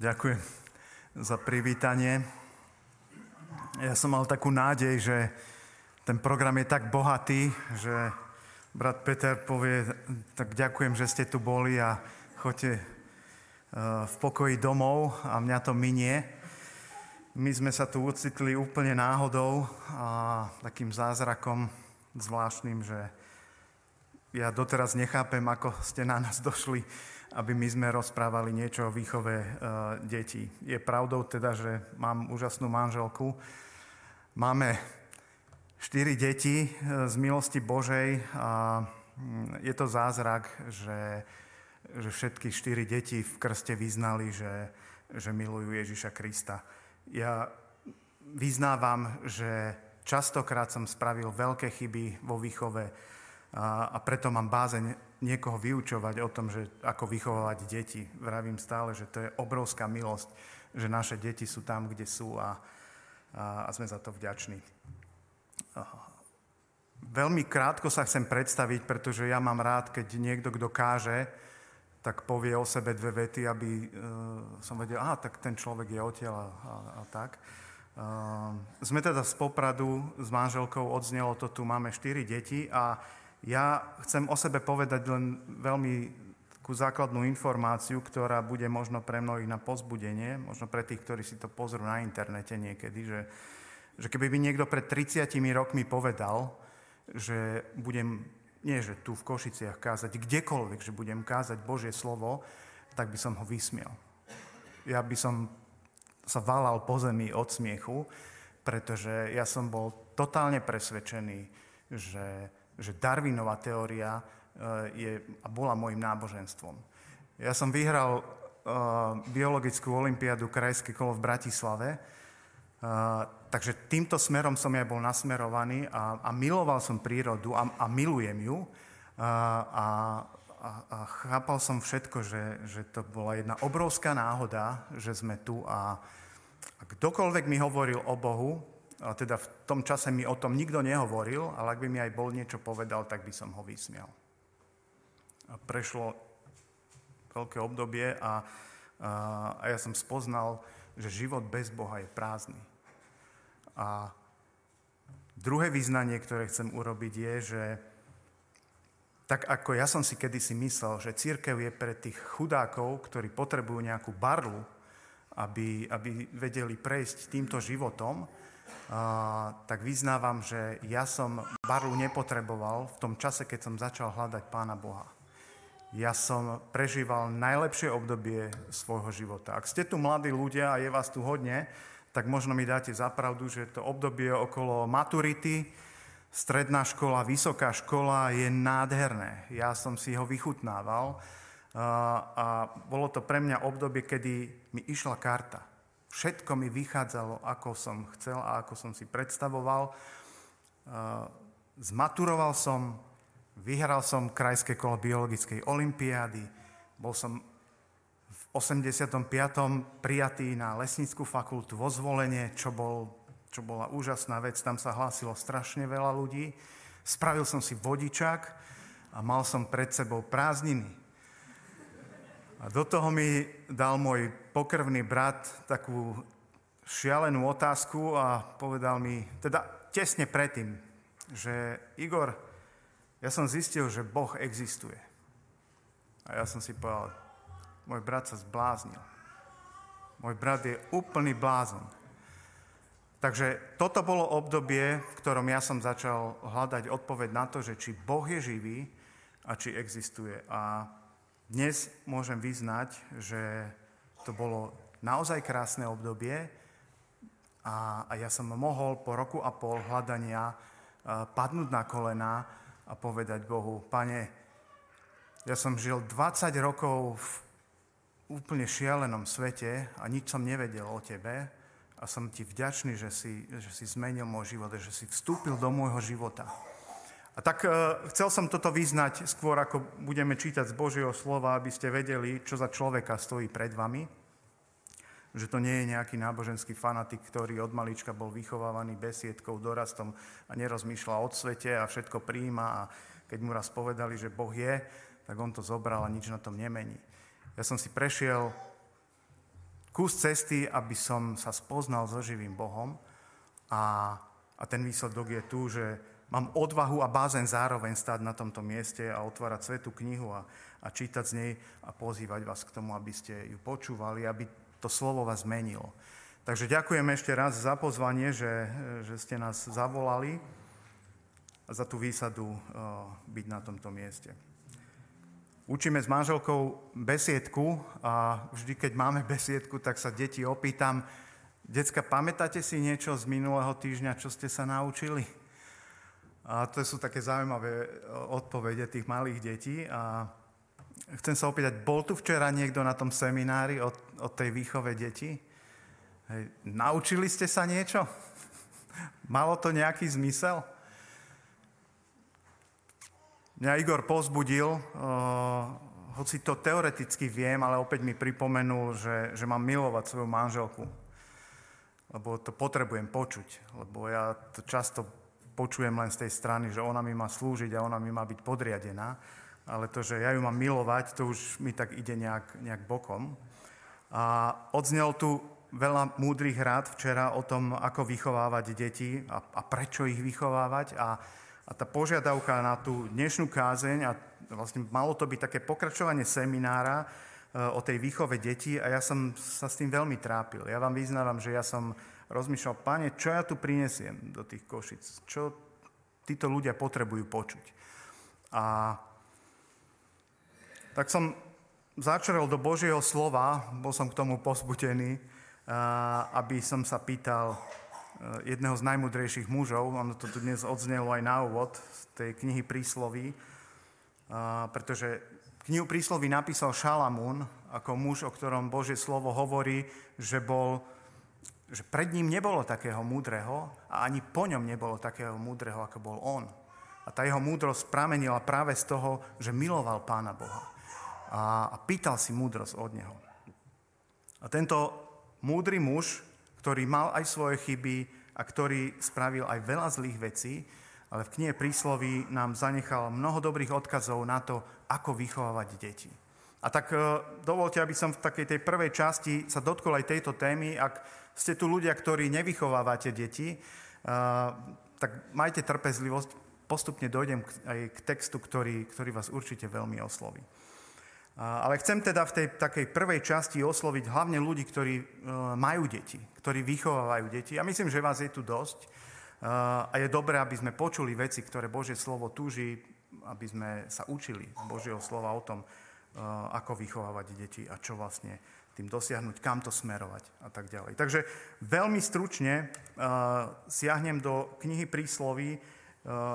Ďakujem za privítanie. Ja som mal takú nádej, že ten program je tak bohatý, že brat Peter povie, tak ďakujem, že ste tu boli a choďte eh, v pokoji domov a mňa to minie. My sme sa tu ocitli úplne náhodou a takým zázrakom zvláštnym, že ja doteraz nechápem, ako ste na nás došli aby my sme rozprávali niečo o výchove e, detí. Je pravdou teda, že mám úžasnú manželku. Máme štyri deti e, z milosti Božej a mm, je to zázrak, že, že všetky štyri deti v krste vyznali, že, že milujú Ježiša Krista. Ja vyznávam, že častokrát som spravil veľké chyby vo výchove a, a preto mám bázeň niekoho vyučovať o tom, že ako vychovávať deti. Vravím stále, že to je obrovská milosť, že naše deti sú tam, kde sú a, a, a sme za to vďační. Veľmi krátko sa chcem predstaviť, pretože ja mám rád, keď niekto, kto káže, tak povie o sebe dve vety, aby uh, som vedel, aha, tak ten človek je odtiaľ a, a, a tak. Uh, sme teda z Popradu s manželkou, odznelo to tu, máme štyri deti a ja chcem o sebe povedať len veľmi takú základnú informáciu, ktorá bude možno pre mnohých na pozbudenie, možno pre tých, ktorí si to pozrú na internete niekedy, že, že keby by niekto pred 30 rokmi povedal, že budem, nie že tu v Košiciach kázať, kdekoľvek, že budem kázať Božie slovo, tak by som ho vysmiel. Ja by som sa valal po zemi od smiechu, pretože ja som bol totálne presvedčený, že že Darwinová teória e, je, a bola môjim náboženstvom. Ja som vyhral uh, biologickú olimpiádu krajské kolo v Bratislave, uh, takže týmto smerom som ja bol nasmerovaný a, a miloval som prírodu a, a milujem ju. A, a, a chápal som všetko, že, že to bola jedna obrovská náhoda, že sme tu a, a kdokoľvek mi hovoril o Bohu, teda v tom čase mi o tom nikto nehovoril, ale ak by mi aj bol niečo povedal, tak by som ho vysmial. A prešlo veľké obdobie a, a, a ja som spoznal, že život bez Boha je prázdny. A druhé význanie, ktoré chcem urobiť, je, že tak ako ja som si kedysi myslel, že církev je pre tých chudákov, ktorí potrebujú nejakú barlu, aby, aby vedeli prejsť týmto životom, tak vyznávam, že ja som barlu nepotreboval v tom čase, keď som začal hľadať Pána Boha. Ja som prežíval najlepšie obdobie svojho života. Ak ste tu mladí ľudia a je vás tu hodne, tak možno mi dáte zapravdu, že to obdobie okolo maturity, stredná škola, vysoká škola je nádherné. Ja som si ho vychutnával a bolo to pre mňa obdobie, kedy mi išla karta. Všetko mi vychádzalo, ako som chcel a ako som si predstavoval. Zmaturoval som, vyhral som krajské kolo biologickej olimpiády, bol som v 85. prijatý na lesníckú fakultu vo zvolenie, čo, bol, čo bola úžasná vec, tam sa hlásilo strašne veľa ľudí. Spravil som si vodičák a mal som pred sebou prázdniny. A do toho mi dal môj pokrvný brat takú šialenú otázku a povedal mi, teda tesne predtým, že Igor, ja som zistil, že Boh existuje. A ja som si povedal, môj brat sa zbláznil. Môj brat je úplný blázon. Takže toto bolo obdobie, v ktorom ja som začal hľadať odpoveď na to, že či Boh je živý a či existuje. A dnes môžem vyznať, že to bolo naozaj krásne obdobie a, a ja som mohol po roku a pol hľadania padnúť na kolena a povedať Bohu, pane, ja som žil 20 rokov v úplne šialenom svete a nič som nevedel o tebe a som ti vďačný, že si, že si zmenil môj život, že si vstúpil do môjho života. A tak e, chcel som toto vyznať skôr, ako budeme čítať z Božieho slova, aby ste vedeli, čo za človeka stojí pred vami. Že to nie je nejaký náboženský fanatik, ktorý od malička bol vychovávaný besiedkou, dorastom a nerozmýšľa o svete a všetko príjma a keď mu raz povedali, že Boh je, tak on to zobral a nič na tom nemení. Ja som si prešiel kus cesty, aby som sa spoznal so živým Bohom a, a ten výsledok je tu, že mám odvahu a bázen zároveň stáť na tomto mieste a otvárať svetú knihu a, a čítať z nej a pozývať vás k tomu, aby ste ju počúvali, aby to slovo vás zmenilo. Takže ďakujem ešte raz za pozvanie, že, že ste nás zavolali a za tú výsadu uh, byť na tomto mieste. Učíme s manželkou besiedku a vždy, keď máme besiedku, tak sa deti opýtam, decka, pamätáte si niečo z minulého týždňa, čo ste sa naučili? A to sú také zaujímavé e, odpovede tých malých detí. A chcem sa opýtať, bol tu včera niekto na tom seminári o, o tej výchove detí? Hej, naučili ste sa niečo? Malo to nejaký zmysel? Mňa Igor pozbudil, uh, hoci to teoreticky viem, ale opäť mi pripomenul, že, že mám milovať svoju manželku. Lebo to potrebujem počuť. Lebo ja to často počujem len z tej strany, že ona mi má slúžiť a ona mi má byť podriadená. Ale to, že ja ju mám milovať, to už mi tak ide nejak, nejak bokom. A odznel tu veľa múdrych rád včera o tom, ako vychovávať deti a, a prečo ich vychovávať. A, a tá požiadavka na tú dnešnú kázeň, a vlastne malo to byť také pokračovanie seminára e, o tej výchove detí a ja som sa s tým veľmi trápil. Ja vám vyznávam, že ja som rozmýšľal, pane, čo ja tu prinesiem do tých košic? Čo títo ľudia potrebujú počuť? A tak som začerel do Božieho slova, bol som k tomu pozbudený, aby som sa pýtal, Eh, jedného z najmudrejších mužov, ono to tu dnes odznelo aj na úvod z tej knihy Prísloví, pretože knihu Prísloví napísal Šalamún ako muž, o ktorom Božie slovo hovorí, že, bol, že pred ním nebolo takého múdreho a ani po ňom nebolo takého múdreho, ako bol on. A tá jeho múdrosť pramenila práve z toho, že miloval Pána Boha a, a pýtal si múdrosť od Neho. A tento múdry muž ktorý mal aj svoje chyby a ktorý spravil aj veľa zlých vecí, ale v knihe prísloví nám zanechal mnoho dobrých odkazov na to, ako vychovávať deti. A tak e, dovolte, aby som v takej tej prvej časti sa dotkol aj tejto témy. Ak ste tu ľudia, ktorí nevychovávate deti, e, tak majte trpezlivosť, postupne dojdem aj k textu, ktorý, ktorý vás určite veľmi osloví. Ale chcem teda v tej takej prvej časti osloviť hlavne ľudí, ktorí e, majú deti, ktorí vychovávajú deti. Ja myslím, že vás je tu dosť a je dobré, aby sme počuli veci, ktoré Božie slovo túži, aby sme sa učili Božieho slova o tom, ako vychovávať deti a čo vlastne tým dosiahnuť, kam to smerovať a tak ďalej. Takže veľmi stručne siahnem do knihy prísloví,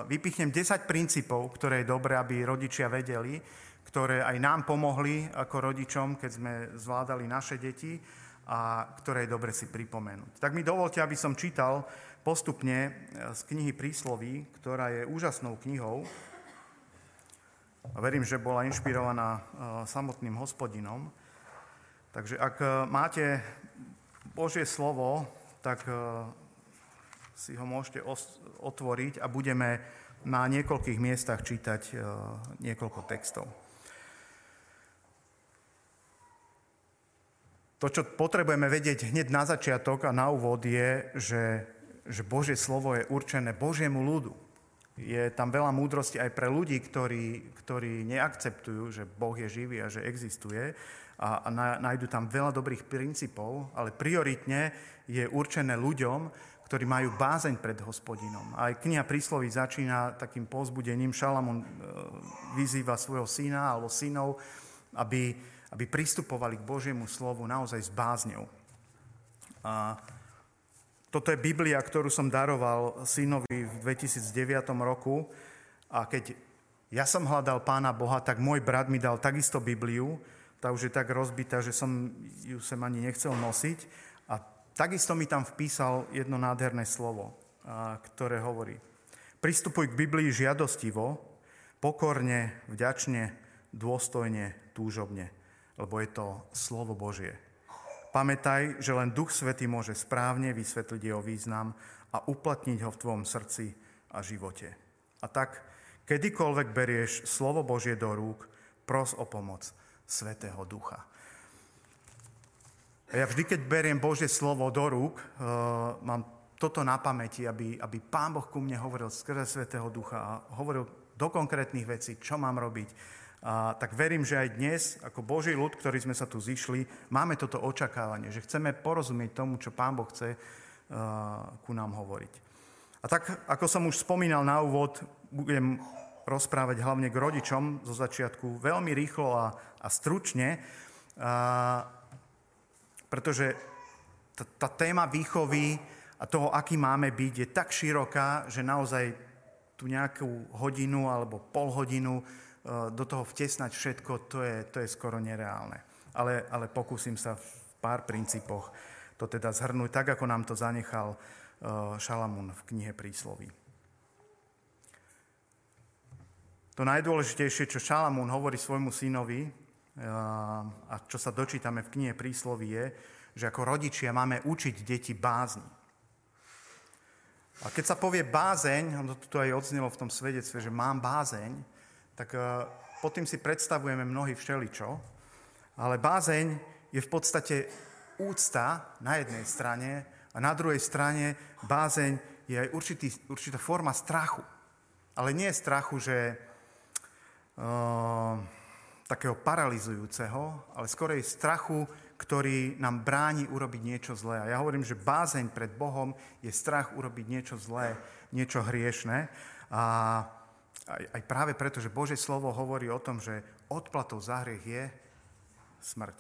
vypichnem 10 princípov, ktoré je dobré, aby rodičia vedeli, ktoré aj nám pomohli ako rodičom, keď sme zvládali naše deti a ktoré je dobre si pripomenúť. Tak mi dovolte, aby som čítal postupne z knihy Prísloví, ktorá je úžasnou knihou. Verím, že bola inšpirovaná samotným hospodinom. Takže ak e, máte Božie slovo, tak e, si ho môžete otvoriť a budeme na niekoľkých miestach čítať niekoľko textov. To, čo potrebujeme vedieť hneď na začiatok a na úvod je, že, že Božie slovo je určené Božiemu ľudu. Je tam veľa múdrosti aj pre ľudí, ktorí, ktorí neakceptujú, že Boh je živý a že existuje a, a nájdu tam veľa dobrých princípov, ale prioritne je určené ľuďom, ktorí majú bázeň pred hospodinom. Aj kniha prísloví začína takým pozbudením. Šalamón e, vyzýva svojho syna alebo synov, aby, aby pristupovali k Božiemu slovu naozaj s bázňou. A toto je Biblia, ktorú som daroval synovi v 2009 roku a keď ja som hľadal Pána Boha, tak môj brat mi dal takisto Bibliu, tá už je tak rozbitá, že som ju sem ani nechcel nosiť a takisto mi tam vpísal jedno nádherné slovo, ktoré hovorí Pristupuj k Biblii žiadostivo, pokorne, vďačne, dôstojne, túžobne lebo je to slovo Božie. Pamätaj, že len Duch Svetý môže správne vysvetliť jeho význam a uplatniť ho v tvojom srdci a živote. A tak, kedykoľvek berieš slovo Božie do rúk, pros o pomoc Svetého Ducha. A ja vždy, keď beriem Božie slovo do rúk, uh, mám toto na pamäti, aby, aby Pán Boh ku mne hovoril skrze Svetého Ducha a hovoril do konkrétnych vecí, čo mám robiť. A tak verím, že aj dnes, ako Boží ľud, ktorý sme sa tu zišli, máme toto očakávanie, že chceme porozumieť tomu, čo Pán Boh chce uh, ku nám hovoriť. A tak, ako som už spomínal na úvod, budem rozprávať hlavne k rodičom zo začiatku veľmi rýchlo a, a stručne, a, pretože tá, tá téma výchovy a toho, aký máme byť, je tak široká, že naozaj tu nejakú hodinu alebo pol hodinu do toho vtesnať všetko, to je, to je skoro nereálne. Ale, ale pokúsim sa v pár princípoch to teda zhrnúť, tak ako nám to zanechal e, Šalamún v knihe Prísloví. To najdôležitejšie, čo Šalamún hovorí svojmu synovi a čo sa dočítame v knihe Prísloví je, že ako rodičia máme učiť deti bázni. A keď sa povie bázeň, a to tu aj odznelo v tom svedectve, že mám bázeň, tak pod tým si predstavujeme mnohí všeličo, ale bázeň je v podstate úcta na jednej strane a na druhej strane bázeň je aj určitý, určitá forma strachu. Ale nie strachu, že Ehm, takého paralizujúceho, ale skorej strachu, ktorý nám bráni urobiť niečo zlé. A ja hovorím, že bázeň pred Bohom je strach urobiť niečo zlé, niečo hriešné. A aj, aj práve preto, že Bože slovo hovorí o tom, že odplatou za hriech je smrť.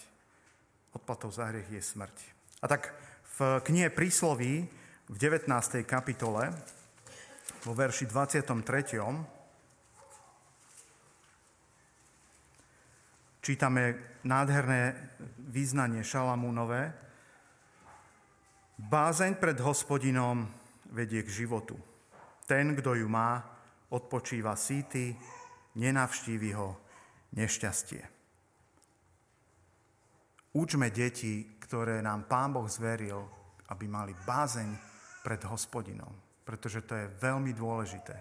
Odplatou za hriech je smrť. A tak v knihe Prísloví v 19. kapitole, vo verši 23. čítame nádherné význanie Šalamúnové. Bázeň pred hospodinom vedie k životu. Ten, kto ju má, odpočíva síty, nenavštívi ho nešťastie. Učme deti, ktoré nám Pán Boh zveril, aby mali bázeň pred hospodinom, pretože to je veľmi dôležité.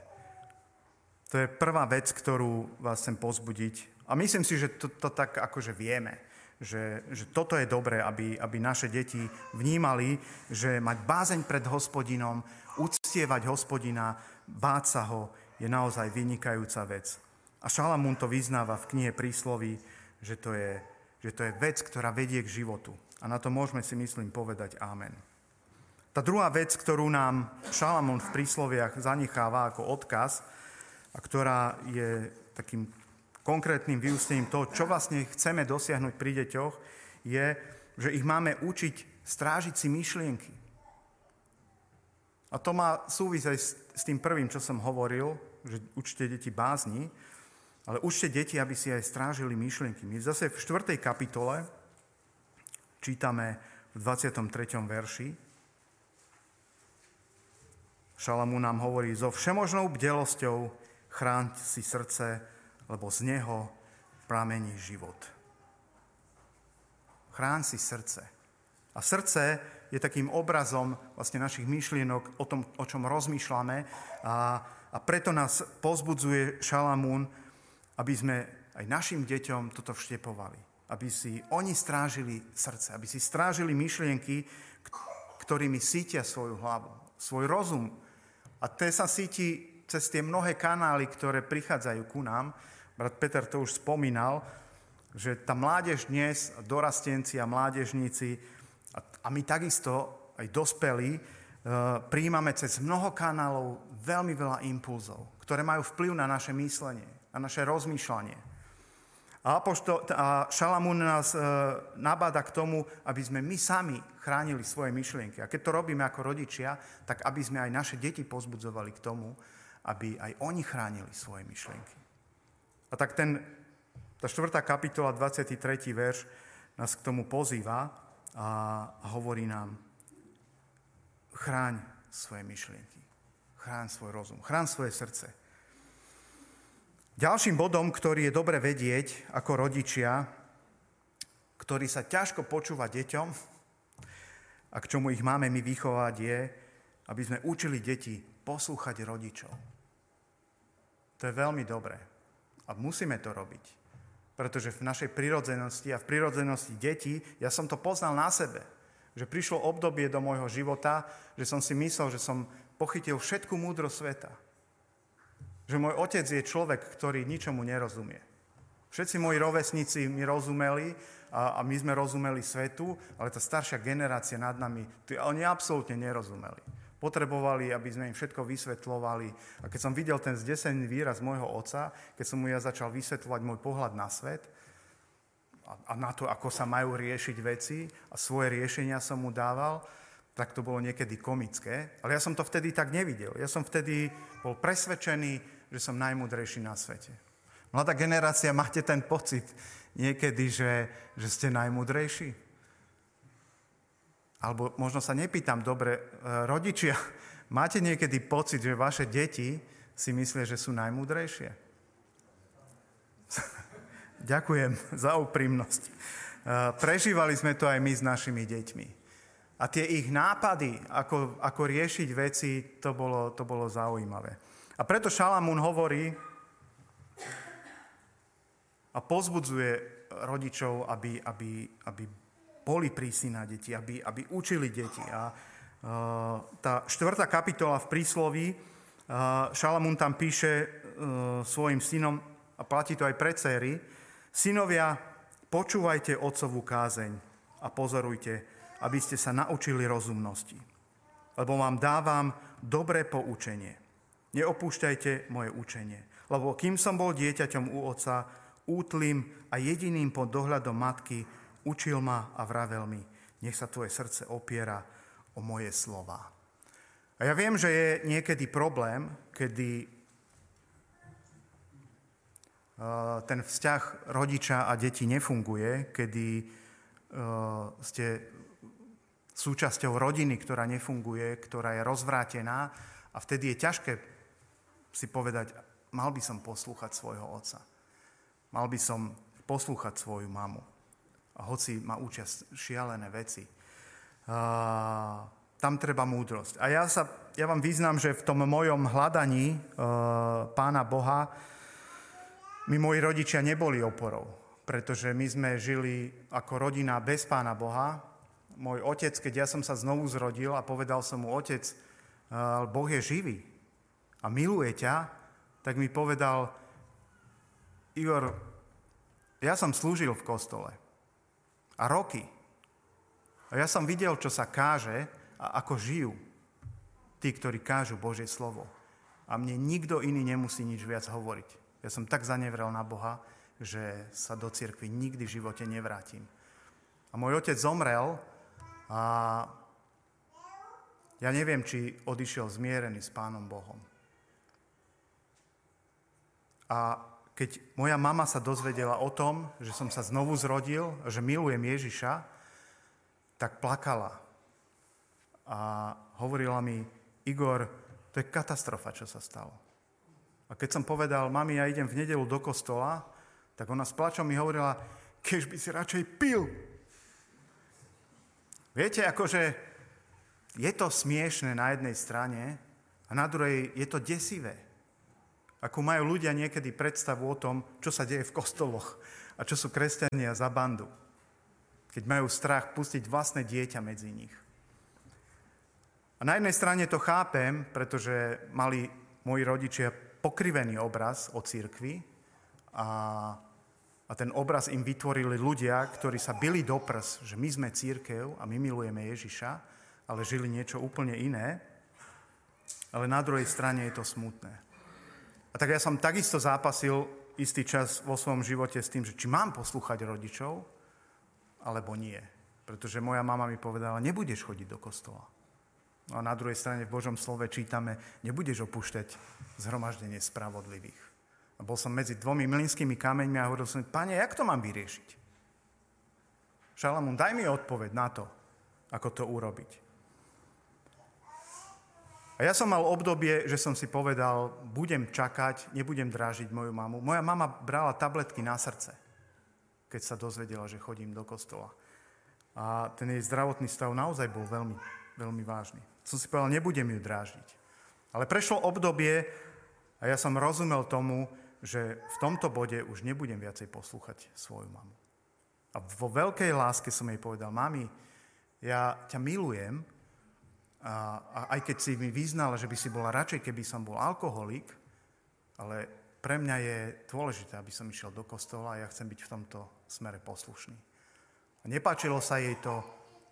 To je prvá vec, ktorú vás chcem pozbudiť a myslím si, že to, to tak akože vieme, že, že toto je dobré, aby, aby naše deti vnímali, že mať bázeň pred hospodinom, uctievať hospodina, báť sa ho, je naozaj vynikajúca vec. A Šalamún to vyznáva v knihe Prísloví, že to, je, že to je vec, ktorá vedie k životu. A na to môžeme si, myslím, povedať amen. Tá druhá vec, ktorú nám Šalamún v prísloviach zanecháva ako odkaz, a ktorá je takým konkrétnym vyústením toho, čo vlastne chceme dosiahnuť pri deťoch, je, že ich máme učiť strážiť si myšlienky. A to má súvisť aj s tým prvým, čo som hovoril, že učte deti bázni, ale učte deti, aby si aj strážili myšlienky. My zase v 4. kapitole čítame v 23. verši. Šalamú nám hovorí, so všemožnou bdelosťou chráň si srdce, lebo z neho pramení život. Chrán si srdce. A srdce je takým obrazom vlastne našich myšlienok o tom, o čom rozmýšľame a, a preto nás pozbudzuje Šalamún, aby sme aj našim deťom toto vštepovali. Aby si oni strážili srdce, aby si strážili myšlienky, ktorými sítia svoju hlavu, svoj rozum. A to sa síti cez tie mnohé kanály, ktoré prichádzajú ku nám, Brat Peter to už spomínal, že tá mládež dnes, dorastenci a mládežníci, a my takisto, aj dospelí, e, príjmame cez mnoho kanálov veľmi veľa impulzov, ktoré majú vplyv na naše myslenie, na naše rozmýšľanie. A, Apoštol, a Šalamún nás e, nabáda k tomu, aby sme my sami chránili svoje myšlienky. A keď to robíme ako rodičia, tak aby sme aj naše deti pozbudzovali k tomu, aby aj oni chránili svoje myšlienky. A tak ten, tá 4. kapitola, 23. verš nás k tomu pozýva a hovorí nám, chráň svoje myšlienky, chráň svoj rozum, chráň svoje srdce. Ďalším bodom, ktorý je dobre vedieť ako rodičia, ktorý sa ťažko počúva deťom a k čomu ich máme my vychovať, je, aby sme učili deti poslúchať rodičov. To je veľmi dobré. A musíme to robiť. Pretože v našej prirodzenosti a v prirodzenosti detí, ja som to poznal na sebe. Že prišlo obdobie do môjho života, že som si myslel, že som pochytil všetku múdro sveta. Že môj otec je človek, ktorý ničomu nerozumie. Všetci moji rovesníci mi rozumeli a, a my sme rozumeli svetu, ale tá staršia generácia nad nami, oni absolútne nerozumeli. Potrebovali, aby sme im všetko vysvetľovali. A keď som videl ten zdesený výraz môjho otca, keď som mu ja začal vysvetľovať môj pohľad na svet a, a na to, ako sa majú riešiť veci a svoje riešenia som mu dával, tak to bolo niekedy komické. Ale ja som to vtedy tak nevidel. Ja som vtedy bol presvedčený, že som najmudrejší na svete. Mladá generácia, máte ten pocit niekedy, že, že ste najmudrejší? Alebo možno sa nepýtam, dobre, e, rodičia, máte niekedy pocit, že vaše deti si myslia, že sú najmúdrejšie? Ďakujem za úprimnosť. E, prežívali sme to aj my s našimi deťmi. A tie ich nápady, ako, ako riešiť veci, to bolo, to bolo zaujímavé. A preto Šalamún hovorí a pozbudzuje rodičov, aby, aby, aby boli prísni na deti, aby, aby učili deti. A uh, tá štvrtá kapitola v prísloví, uh, Šalamún tam píše uh, svojim synom, a platí to aj pre céry, synovia, počúvajte otcovú kázeň a pozorujte, aby ste sa naučili rozumnosti. Lebo vám dávam dobré poučenie. Neopúšťajte moje učenie. Lebo kým som bol dieťaťom u otca, útlým a jediným pod dohľadom matky, Učil ma a vravel mi, nech sa tvoje srdce opiera o moje slova. A ja viem, že je niekedy problém, kedy ten vzťah rodiča a deti nefunguje, kedy ste súčasťou rodiny, ktorá nefunguje, ktorá je rozvrátená a vtedy je ťažké si povedať, mal by som poslúchať svojho otca. Mal by som poslúchať svoju mamu hoci ma učia šialené veci. A, tam treba múdrosť. A ja, sa, ja vám vyznám, že v tom mojom hľadaní e, Pána Boha my moji rodičia neboli oporou, pretože my sme žili ako rodina bez Pána Boha. Môj otec, keď ja som sa znovu zrodil a povedal som mu, otec, e, Boh je živý a miluje ťa, tak mi povedal, Igor, ja som slúžil v kostole a roky. A ja som videl, čo sa káže a ako žijú tí, ktorí kážu Božie slovo. A mne nikto iný nemusí nič viac hovoriť. Ja som tak zanevrel na Boha, že sa do cirkvi nikdy v živote nevrátim. A môj otec zomrel a ja neviem, či odišiel zmierený s Pánom Bohom. A keď moja mama sa dozvedela o tom, že som sa znovu zrodil, že milujem Ježiša, tak plakala. A hovorila mi, Igor, to je katastrofa, čo sa stalo. A keď som povedal, mami, ja idem v nedelu do kostola, tak ona s plačom mi hovorila, keď by si radšej pil. Viete, akože je to smiešne na jednej strane a na druhej je to desivé ako majú ľudia niekedy predstavu o tom, čo sa deje v kostoloch a čo sú kresťania za bandu. Keď majú strach pustiť vlastné dieťa medzi nich. A na jednej strane to chápem, pretože mali moji rodičia pokrivený obraz o církvi a, a ten obraz im vytvorili ľudia, ktorí sa byli do prs, že my sme církev a my milujeme Ježiša, ale žili niečo úplne iné. Ale na druhej strane je to smutné. A tak ja som takisto zápasil istý čas vo svojom živote s tým, že či mám poslúchať rodičov, alebo nie. Pretože moja mama mi povedala, nebudeš chodiť do kostola. No a na druhej strane v Božom slove čítame, nebudeš opúšťať zhromaždenie spravodlivých. A bol som medzi dvomi mlinskými kameňmi a hovoril som, pane, jak to mám vyriešiť? Šalamún, daj mi odpoveď na to, ako to urobiť. A ja som mal obdobie, že som si povedal, budem čakať, nebudem drážiť moju mamu. Moja mama brala tabletky na srdce, keď sa dozvedela, že chodím do kostola. A ten jej zdravotný stav naozaj bol veľmi, veľmi vážny. Som si povedal, nebudem ju drážiť. Ale prešlo obdobie a ja som rozumel tomu, že v tomto bode už nebudem viacej poslúchať svoju mamu. A vo veľkej láske som jej povedal, mami, ja ťa milujem, a, aj keď si mi vyznala, že by si bola radšej, keby som bol alkoholik, ale pre mňa je dôležité, aby som išiel do kostola a ja chcem byť v tomto smere poslušný. A nepáčilo sa jej to,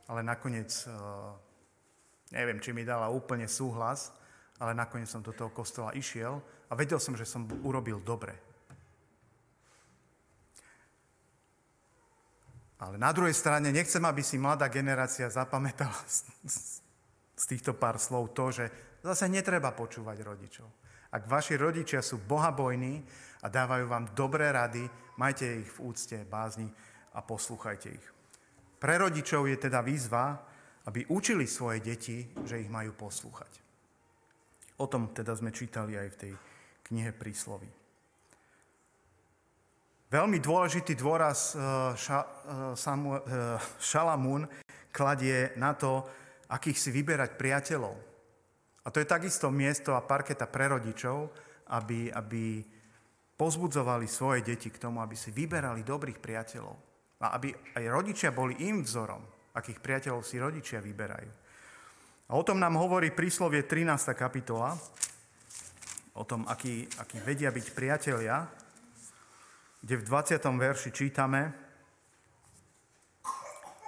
ale nakoniec, e, neviem, či mi dala úplne súhlas, ale nakoniec som do toho kostola išiel a vedel som, že som urobil dobre. Ale na druhej strane nechcem, aby si mladá generácia zapamätala z týchto pár slov to, že zase netreba počúvať rodičov. Ak vaši rodičia sú bohabojní a dávajú vám dobré rady, majte ich v úcte, bázni a poslúchajte ich. Pre rodičov je teda výzva, aby učili svoje deti, že ich majú poslúchať. O tom teda sme čítali aj v tej knihe prísloví. Veľmi dôležitý dôraz eh, eh, eh, Šalamún kladie na to, akých si vyberať priateľov. A to je takisto miesto a parketa pre rodičov, aby, aby pozbudzovali svoje deti k tomu, aby si vyberali dobrých priateľov. A aby aj rodičia boli im vzorom, akých priateľov si rodičia vyberajú. A o tom nám hovorí príslovie 13. kapitola, o tom, akí, akí vedia byť priatelia, kde v 20. verši čítame,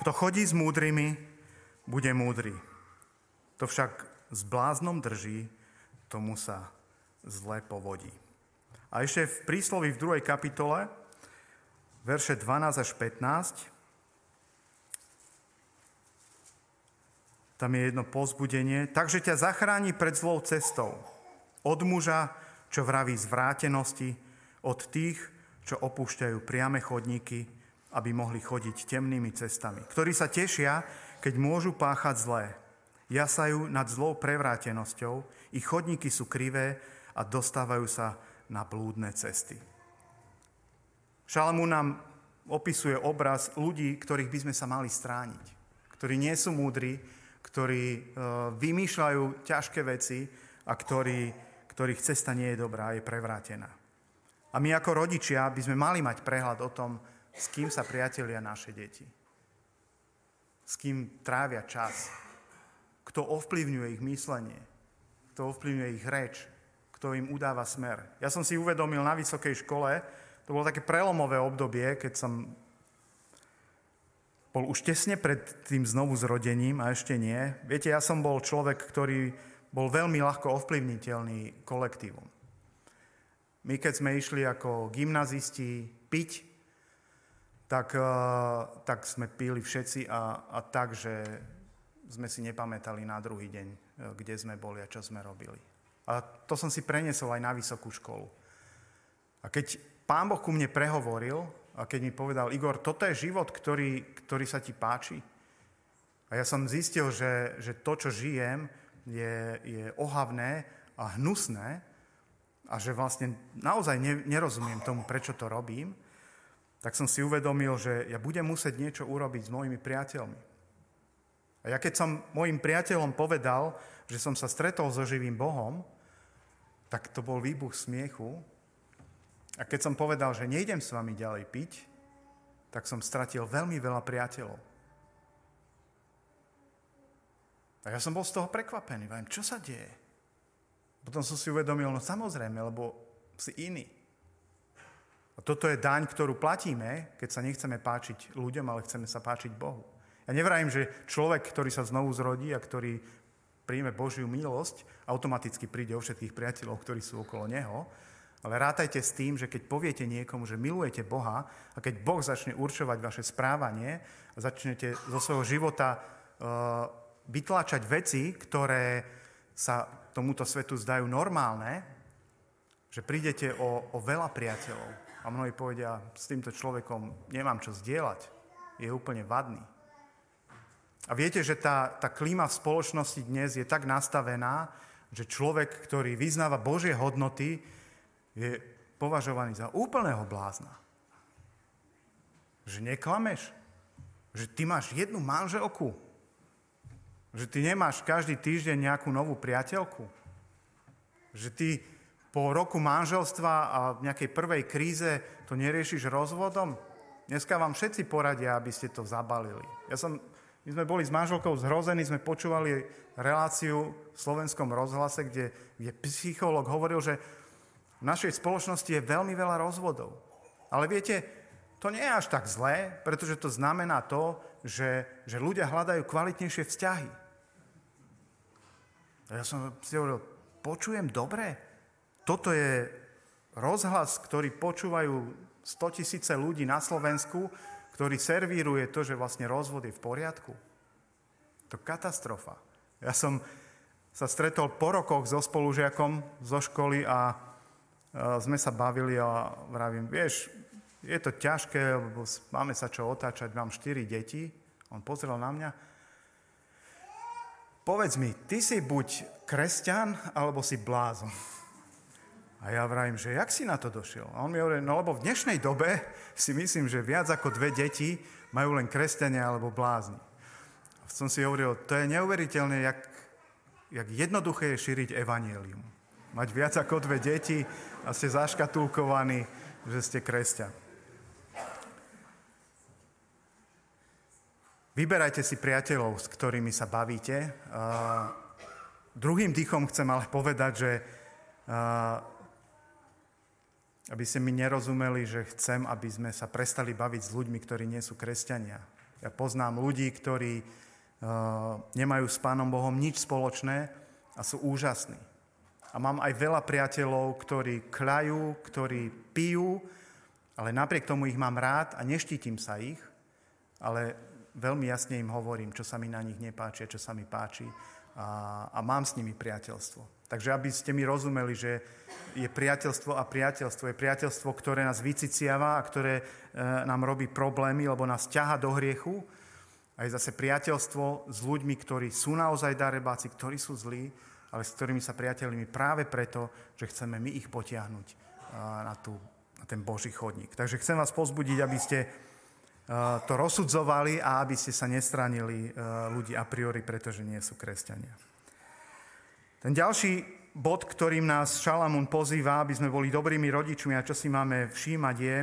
kto chodí s múdrymi, bude múdry. To však s bláznom drží, tomu sa zle povodí. A ešte v príslovi v druhej kapitole, verše 12 až 15, tam je jedno pozbudenie. Takže ťa zachráni pred zlou cestou. Od muža, čo vraví zvrátenosti, od tých, čo opúšťajú priame chodníky, aby mohli chodiť temnými cestami. Ktorí sa tešia, keď môžu páchať zlé. Jasajú nad zlou prevrátenosťou, ich chodníky sú krivé a dostávajú sa na blúdne cesty. Šalamún nám opisuje obraz ľudí, ktorých by sme sa mali strániť. Ktorí nie sú múdri, ktorí e, vymýšľajú ťažké veci a ktorí, ktorých cesta nie je dobrá, je prevrátená. A my ako rodičia by sme mali mať prehľad o tom, s kým sa priatelia naše deti. S kým trávia čas. Kto ovplyvňuje ich myslenie. Kto ovplyvňuje ich reč kto im udáva smer. Ja som si uvedomil na vysokej škole, to bolo také prelomové obdobie, keď som bol už tesne pred tým znovu zrodením a ešte nie. Viete, ja som bol človek, ktorý bol veľmi ľahko ovplyvniteľný kolektívom. My keď sme išli ako gymnazisti piť, tak, eh, tak sme pili všetci a, a tak, že sme si nepamätali na druhý deň, eh, kde sme boli a čo sme robili. A to som si preniesol aj na vysokú školu. A keď pán Boh ku mne prehovoril a keď mi povedal, Igor, toto je život, ktorý, ktorý sa ti páči. A ja som zistil, že, že to, čo žijem, je, je ohavné a hnusné a že vlastne naozaj nerozumiem tomu, prečo to robím, tak som si uvedomil, že ja budem musieť niečo urobiť s mojimi priateľmi. A ja keď som mojim priateľom povedal, že som sa stretol so živým Bohom, tak to bol výbuch smiechu. A keď som povedal, že nejdem s vami ďalej piť, tak som stratil veľmi veľa priateľov. A ja som bol z toho prekvapený. Viem, čo sa deje? Potom som si uvedomil, no samozrejme, lebo si iný. A toto je daň, ktorú platíme, keď sa nechceme páčiť ľuďom, ale chceme sa páčiť Bohu. Ja nevrajím, že človek, ktorý sa znovu zrodí a ktorý príjme Božiu milosť, automaticky príde o všetkých priateľov, ktorí sú okolo Neho. Ale rátajte s tým, že keď poviete niekomu, že milujete Boha a keď Boh začne určovať vaše správanie a začnete zo svojho života uh, vytláčať veci, ktoré sa tomuto svetu zdajú normálne, že prídete o, o veľa priateľov. A mnohí povedia, s týmto človekom nemám čo zdieľať, je úplne vadný. A viete, že tá, tá klíma v spoločnosti dnes je tak nastavená, že človek, ktorý vyznáva Božie hodnoty, je považovaný za úplného blázna. Že neklameš, že ty máš jednu manželku, že ty nemáš každý týždeň nejakú novú priateľku, že ty po roku manželstva a v nejakej prvej kríze to neriešiš rozvodom? Dneska vám všetci poradia, aby ste to zabalili. Ja som, my sme boli s manželkou zhrození, sme počúvali reláciu v slovenskom rozhlase, kde, kde psychológ hovoril, že v našej spoločnosti je veľmi veľa rozvodov. Ale viete, to nie je až tak zlé, pretože to znamená to, že, že ľudia hľadajú kvalitnejšie vzťahy. Ja som si hovoril, počujem dobre? Toto je rozhlas, ktorý počúvajú 100 tisíce ľudí na Slovensku, ktorý servíruje to, že vlastne rozvod je v poriadku. To katastrofa. Ja som sa stretol po rokoch so spolužiakom zo školy a sme sa bavili a vravím, vieš, je to ťažké, lebo máme sa čo otáčať, mám štyri deti. On pozrel na mňa. Povedz mi, ty si buď kresťan, alebo si blázon. A ja vravím, že jak si na to došiel? A on mi hovorí, no lebo v dnešnej dobe si myslím, že viac ako dve deti majú len kresťania alebo blázni. A som si hovoril, to je neuveriteľné, jak, jak jednoduché je šíriť evanielium. Mať viac ako dve deti a ste zaškatulkovaní, že ste kresťan. Vyberajte si priateľov, s ktorými sa bavíte. Uh, druhým dýchom chcem ale povedať, že uh, aby ste mi nerozumeli, že chcem, aby sme sa prestali baviť s ľuďmi, ktorí nie sú kresťania. Ja poznám ľudí, ktorí uh, nemajú s Pánom Bohom nič spoločné a sú úžasní. A mám aj veľa priateľov, ktorí klajú, ktorí pijú, ale napriek tomu ich mám rád a neštítim sa ich, ale veľmi jasne im hovorím, čo sa mi na nich nepáči, čo sa mi páči a, a mám s nimi priateľstvo. Takže aby ste mi rozumeli, že je priateľstvo a priateľstvo. Je priateľstvo, ktoré nás vyciciava a ktoré e, nám robí problémy, lebo nás ťaha do hriechu. A je zase priateľstvo s ľuďmi, ktorí sú naozaj darebáci, ktorí sú zlí, ale s ktorými sa priateľmi práve preto, že chceme my ich potiahnuť e, na, tú, na ten Boží chodník. Takže chcem vás pozbudiť, aby ste e, to rozsudzovali a aby ste sa nestranili ľudí a priori, pretože nie sú kresťania. Ten ďalší bod, ktorým nás Šalamún pozýva, aby sme boli dobrými rodičmi a čo si máme všímať je,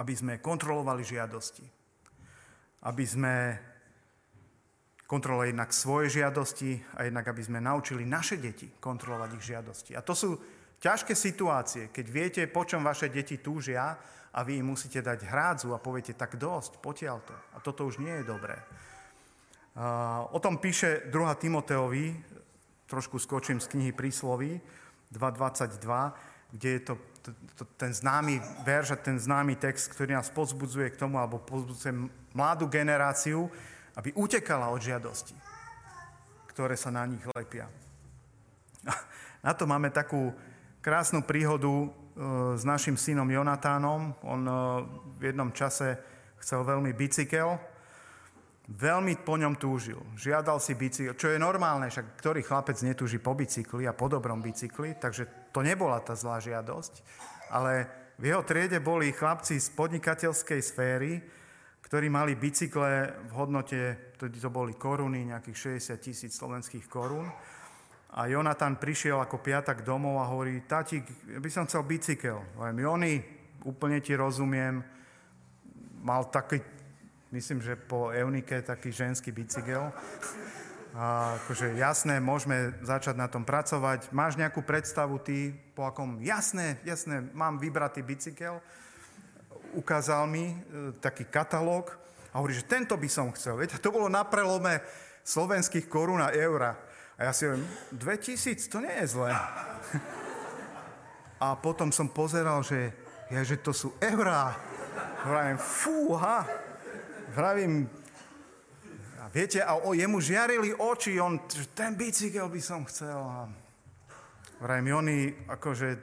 aby sme kontrolovali žiadosti. Aby sme kontrolovali jednak svoje žiadosti a jednak aby sme naučili naše deti kontrolovať ich žiadosti. A to sú ťažké situácie, keď viete, po čom vaše deti túžia a vy im musíte dať hrádzu a poviete, tak dosť, potiaľ to. A toto už nie je dobré. O tom píše 2. Timoteovi, trošku skočím z knihy Prísloví 2.22, kde je to, to, to ten známy verš a ten známy text, ktorý nás pozbudzuje k tomu, alebo pozbudzuje mladú generáciu, aby utekala od žiadosti, ktoré sa na nich lepia. Na to máme takú krásnu príhodu e, s našim synom Jonatánom. On e, v jednom čase chcel veľmi bicykel, Veľmi po ňom túžil. Žiadal si bicykel, čo je normálne, však ktorý chlapec netúži po bicykli a po dobrom bicykli, takže to nebola tá zlá žiadosť. Ale v jeho triede boli chlapci z podnikateľskej sféry, ktorí mali bicykle v hodnote, to, to boli koruny, nejakých 60 tisíc slovenských korún. A Jonatan prišiel ako piatak domov a hovorí, tatík, by som chcel bicykel. Len Jony, úplne ti rozumiem, mal taký myslím, že po Eunike taký ženský bicykel. A akože jasné, môžeme začať na tom pracovať. Máš nejakú predstavu ty, po akom... Jasné, jasné, mám vybratý bicykel. Ukázal mi e, taký katalóg a hovorí, že tento by som chcel. Viete, to bolo na prelome slovenských korún a eura. A ja si hovorím, 2000, to nie je zlé. A potom som pozeral, že, ja, že to sú eurá. Hovorím, fúha, Vravím, a viete, a o, jemu žiarili oči, on, ten bicykel by som chcel. A vravím, Jony, akože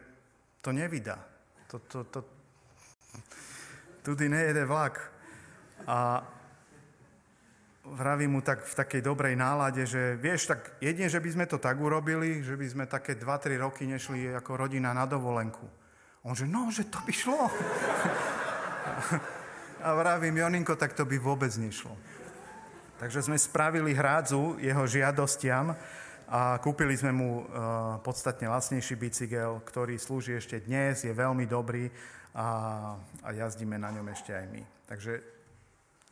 to nevydá. To, to, to, tudy nejede vlak. A vravím mu tak v takej dobrej nálade, že vieš, tak jedine, že by sme to tak urobili, že by sme také 2-3 roky nešli ako rodina na dovolenku. On že, no, že to by šlo. A vravím, Joninko, tak to by vôbec nešlo. Takže sme spravili hrádzu jeho žiadostiam a kúpili sme mu uh, podstatne lacnejší bicykel, ktorý slúži ešte dnes, je veľmi dobrý a, a jazdíme na ňom ešte aj my. Takže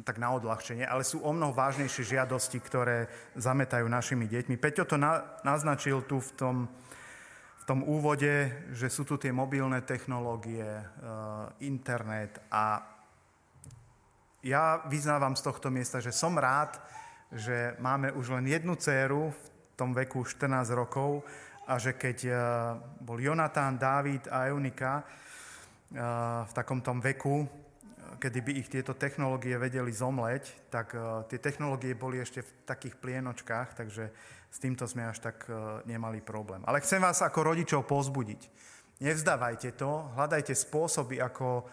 tak na odľahčenie, ale sú o mnoho vážnejšie žiadosti, ktoré zametajú našimi deťmi. Peťo to na, naznačil tu v tom, v tom úvode, že sú tu tie mobilné technológie, e, internet a ja vyznávam z tohto miesta, že som rád, že máme už len jednu dceru v tom veku 14 rokov a že keď e, bol Jonatán, Dávid a Eunika e, v takom tom veku, kedy by ich tieto technológie vedeli zomleť, tak tie technológie boli ešte v takých plienočkách, takže s týmto sme až tak nemali problém. Ale chcem vás ako rodičov pozbudiť. Nevzdávajte to, hľadajte spôsoby, ako,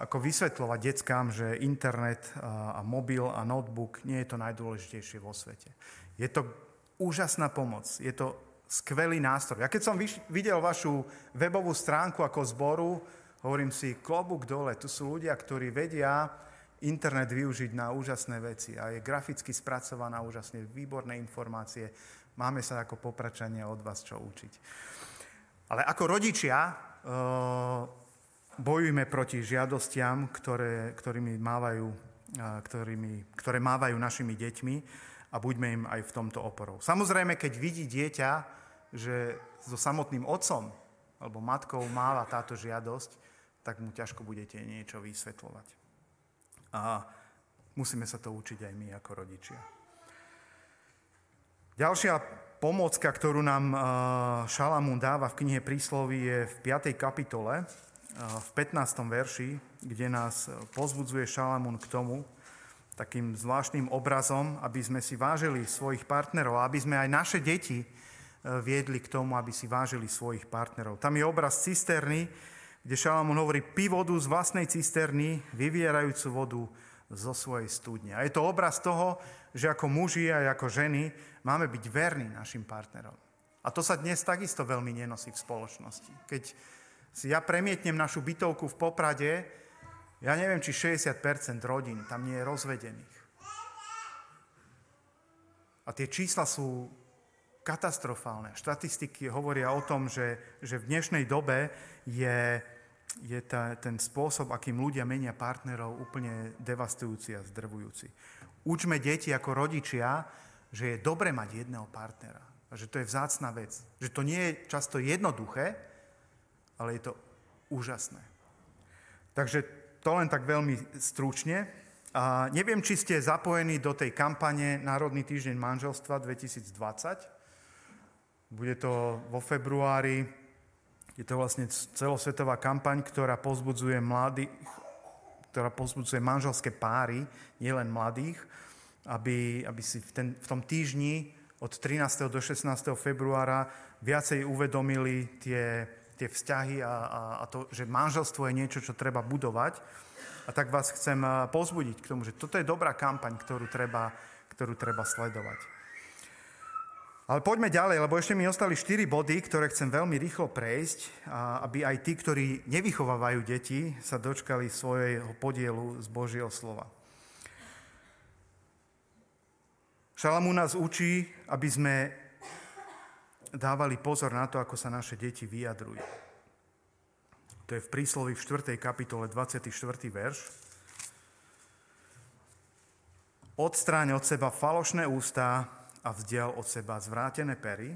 ako vysvetľovať deckám, že internet a, mobil a notebook nie je to najdôležitejšie vo svete. Je to úžasná pomoc, je to skvelý nástroj. Ja keď som videl vašu webovú stránku ako zboru, Hovorím si, klobúk dole, tu sú ľudia, ktorí vedia internet využiť na úžasné veci a je graficky spracovaná úžasne, výborné informácie. Máme sa ako popračania od vás čo učiť. Ale ako rodičia e, bojujme proti žiadostiam, ktoré, ktorými mávajú, ktorými, ktoré mávajú našimi deťmi a buďme im aj v tomto oporou. Samozrejme, keď vidí dieťa, že so samotným otcom alebo matkou máva táto žiadosť, tak mu ťažko budete niečo vysvetľovať. A musíme sa to učiť aj my ako rodičia. Ďalšia pomocka, ktorú nám Šalamún dáva v knihe Prísloví, je v 5. kapitole, v 15. verši, kde nás pozbudzuje Šalamún k tomu, takým zvláštnym obrazom, aby sme si vážili svojich partnerov, aby sme aj naše deti viedli k tomu, aby si vážili svojich partnerov. Tam je obraz cisterny, kde Šalamún hovorí, pí vodu z vlastnej cisterny, vyvierajúcu vodu zo svojej studne. A je to obraz toho, že ako muži a ako ženy máme byť verní našim partnerom. A to sa dnes takisto veľmi nenosí v spoločnosti. Keď si ja premietnem našu bytovku v Poprade, ja neviem, či 60% rodín tam nie je rozvedených. A tie čísla sú katastrofálne. Štatistiky hovoria o tom, že, že v dnešnej dobe je, je tá, ten spôsob, akým ľudia menia partnerov, úplne devastujúci a zdrvujúci. Učme deti ako rodičia, že je dobre mať jedného partnera. A že to je vzácná vec. Že to nie je často jednoduché, ale je to úžasné. Takže to len tak veľmi stručne. A neviem, či ste zapojení do tej kampane Národný týždeň manželstva 2020. Bude to vo februári je to vlastne celosvetová kampaň, ktorá pozbudzuje mladých, ktorá pozbudzuje manželské páry, nielen mladých, aby, aby si v, ten, v tom týždni od 13. do 16. februára viacej uvedomili tie, tie vzťahy a, a, a to, že manželstvo je niečo, čo treba budovať. A tak vás chcem pozbudiť k tomu, že toto je dobrá kampaň, ktorú treba, ktorú treba sledovať. Ale poďme ďalej, lebo ešte mi ostali 4 body, ktoré chcem veľmi rýchlo prejsť, aby aj tí, ktorí nevychovávajú deti, sa dočkali svojho podielu z Božieho slova. Šalamú nás učí, aby sme dávali pozor na to, ako sa naše deti vyjadrujú. To je v príslovi v 4. kapitole 24. verš. Odstráň od seba falošné ústa a vzdial od seba zvrátené pery.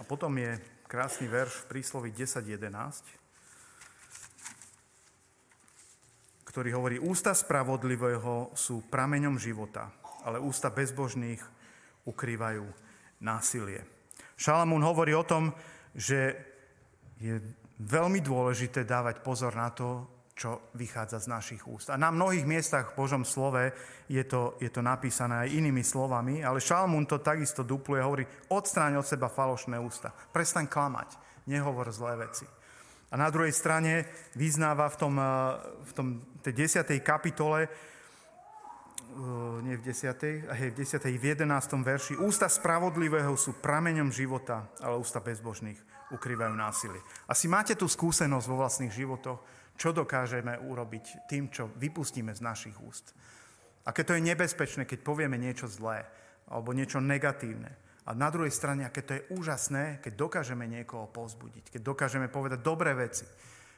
A potom je krásny verš v príslovi 10.11, ktorý hovorí, ústa spravodlivého sú prameňom života, ale ústa bezbožných ukrývajú násilie. Šalamún hovorí o tom, že je veľmi dôležité dávať pozor na to, čo vychádza z našich úst. A na mnohých miestach v Božom slove je to, je to napísané aj inými slovami, ale Šalmún to takisto dupluje, hovorí, odstráň od seba falošné ústa, prestaň klamať, nehovor zlé veci. A na druhej strane vyznáva v, tom, eh, v tom, tej desiatej kapitole, nie v desiatej, hej, v desiatej, v jedenáctom verši, ústa spravodlivého sú prameňom života, ale ústa bezbožných ukrývajú násilie. Asi máte tú skúsenosť vo vlastných životoch, čo dokážeme urobiť tým, čo vypustíme z našich úst. Aké to je nebezpečné, keď povieme niečo zlé alebo niečo negatívne. A na druhej strane, aké to je úžasné, keď dokážeme niekoho pozbudiť, keď dokážeme povedať dobré veci,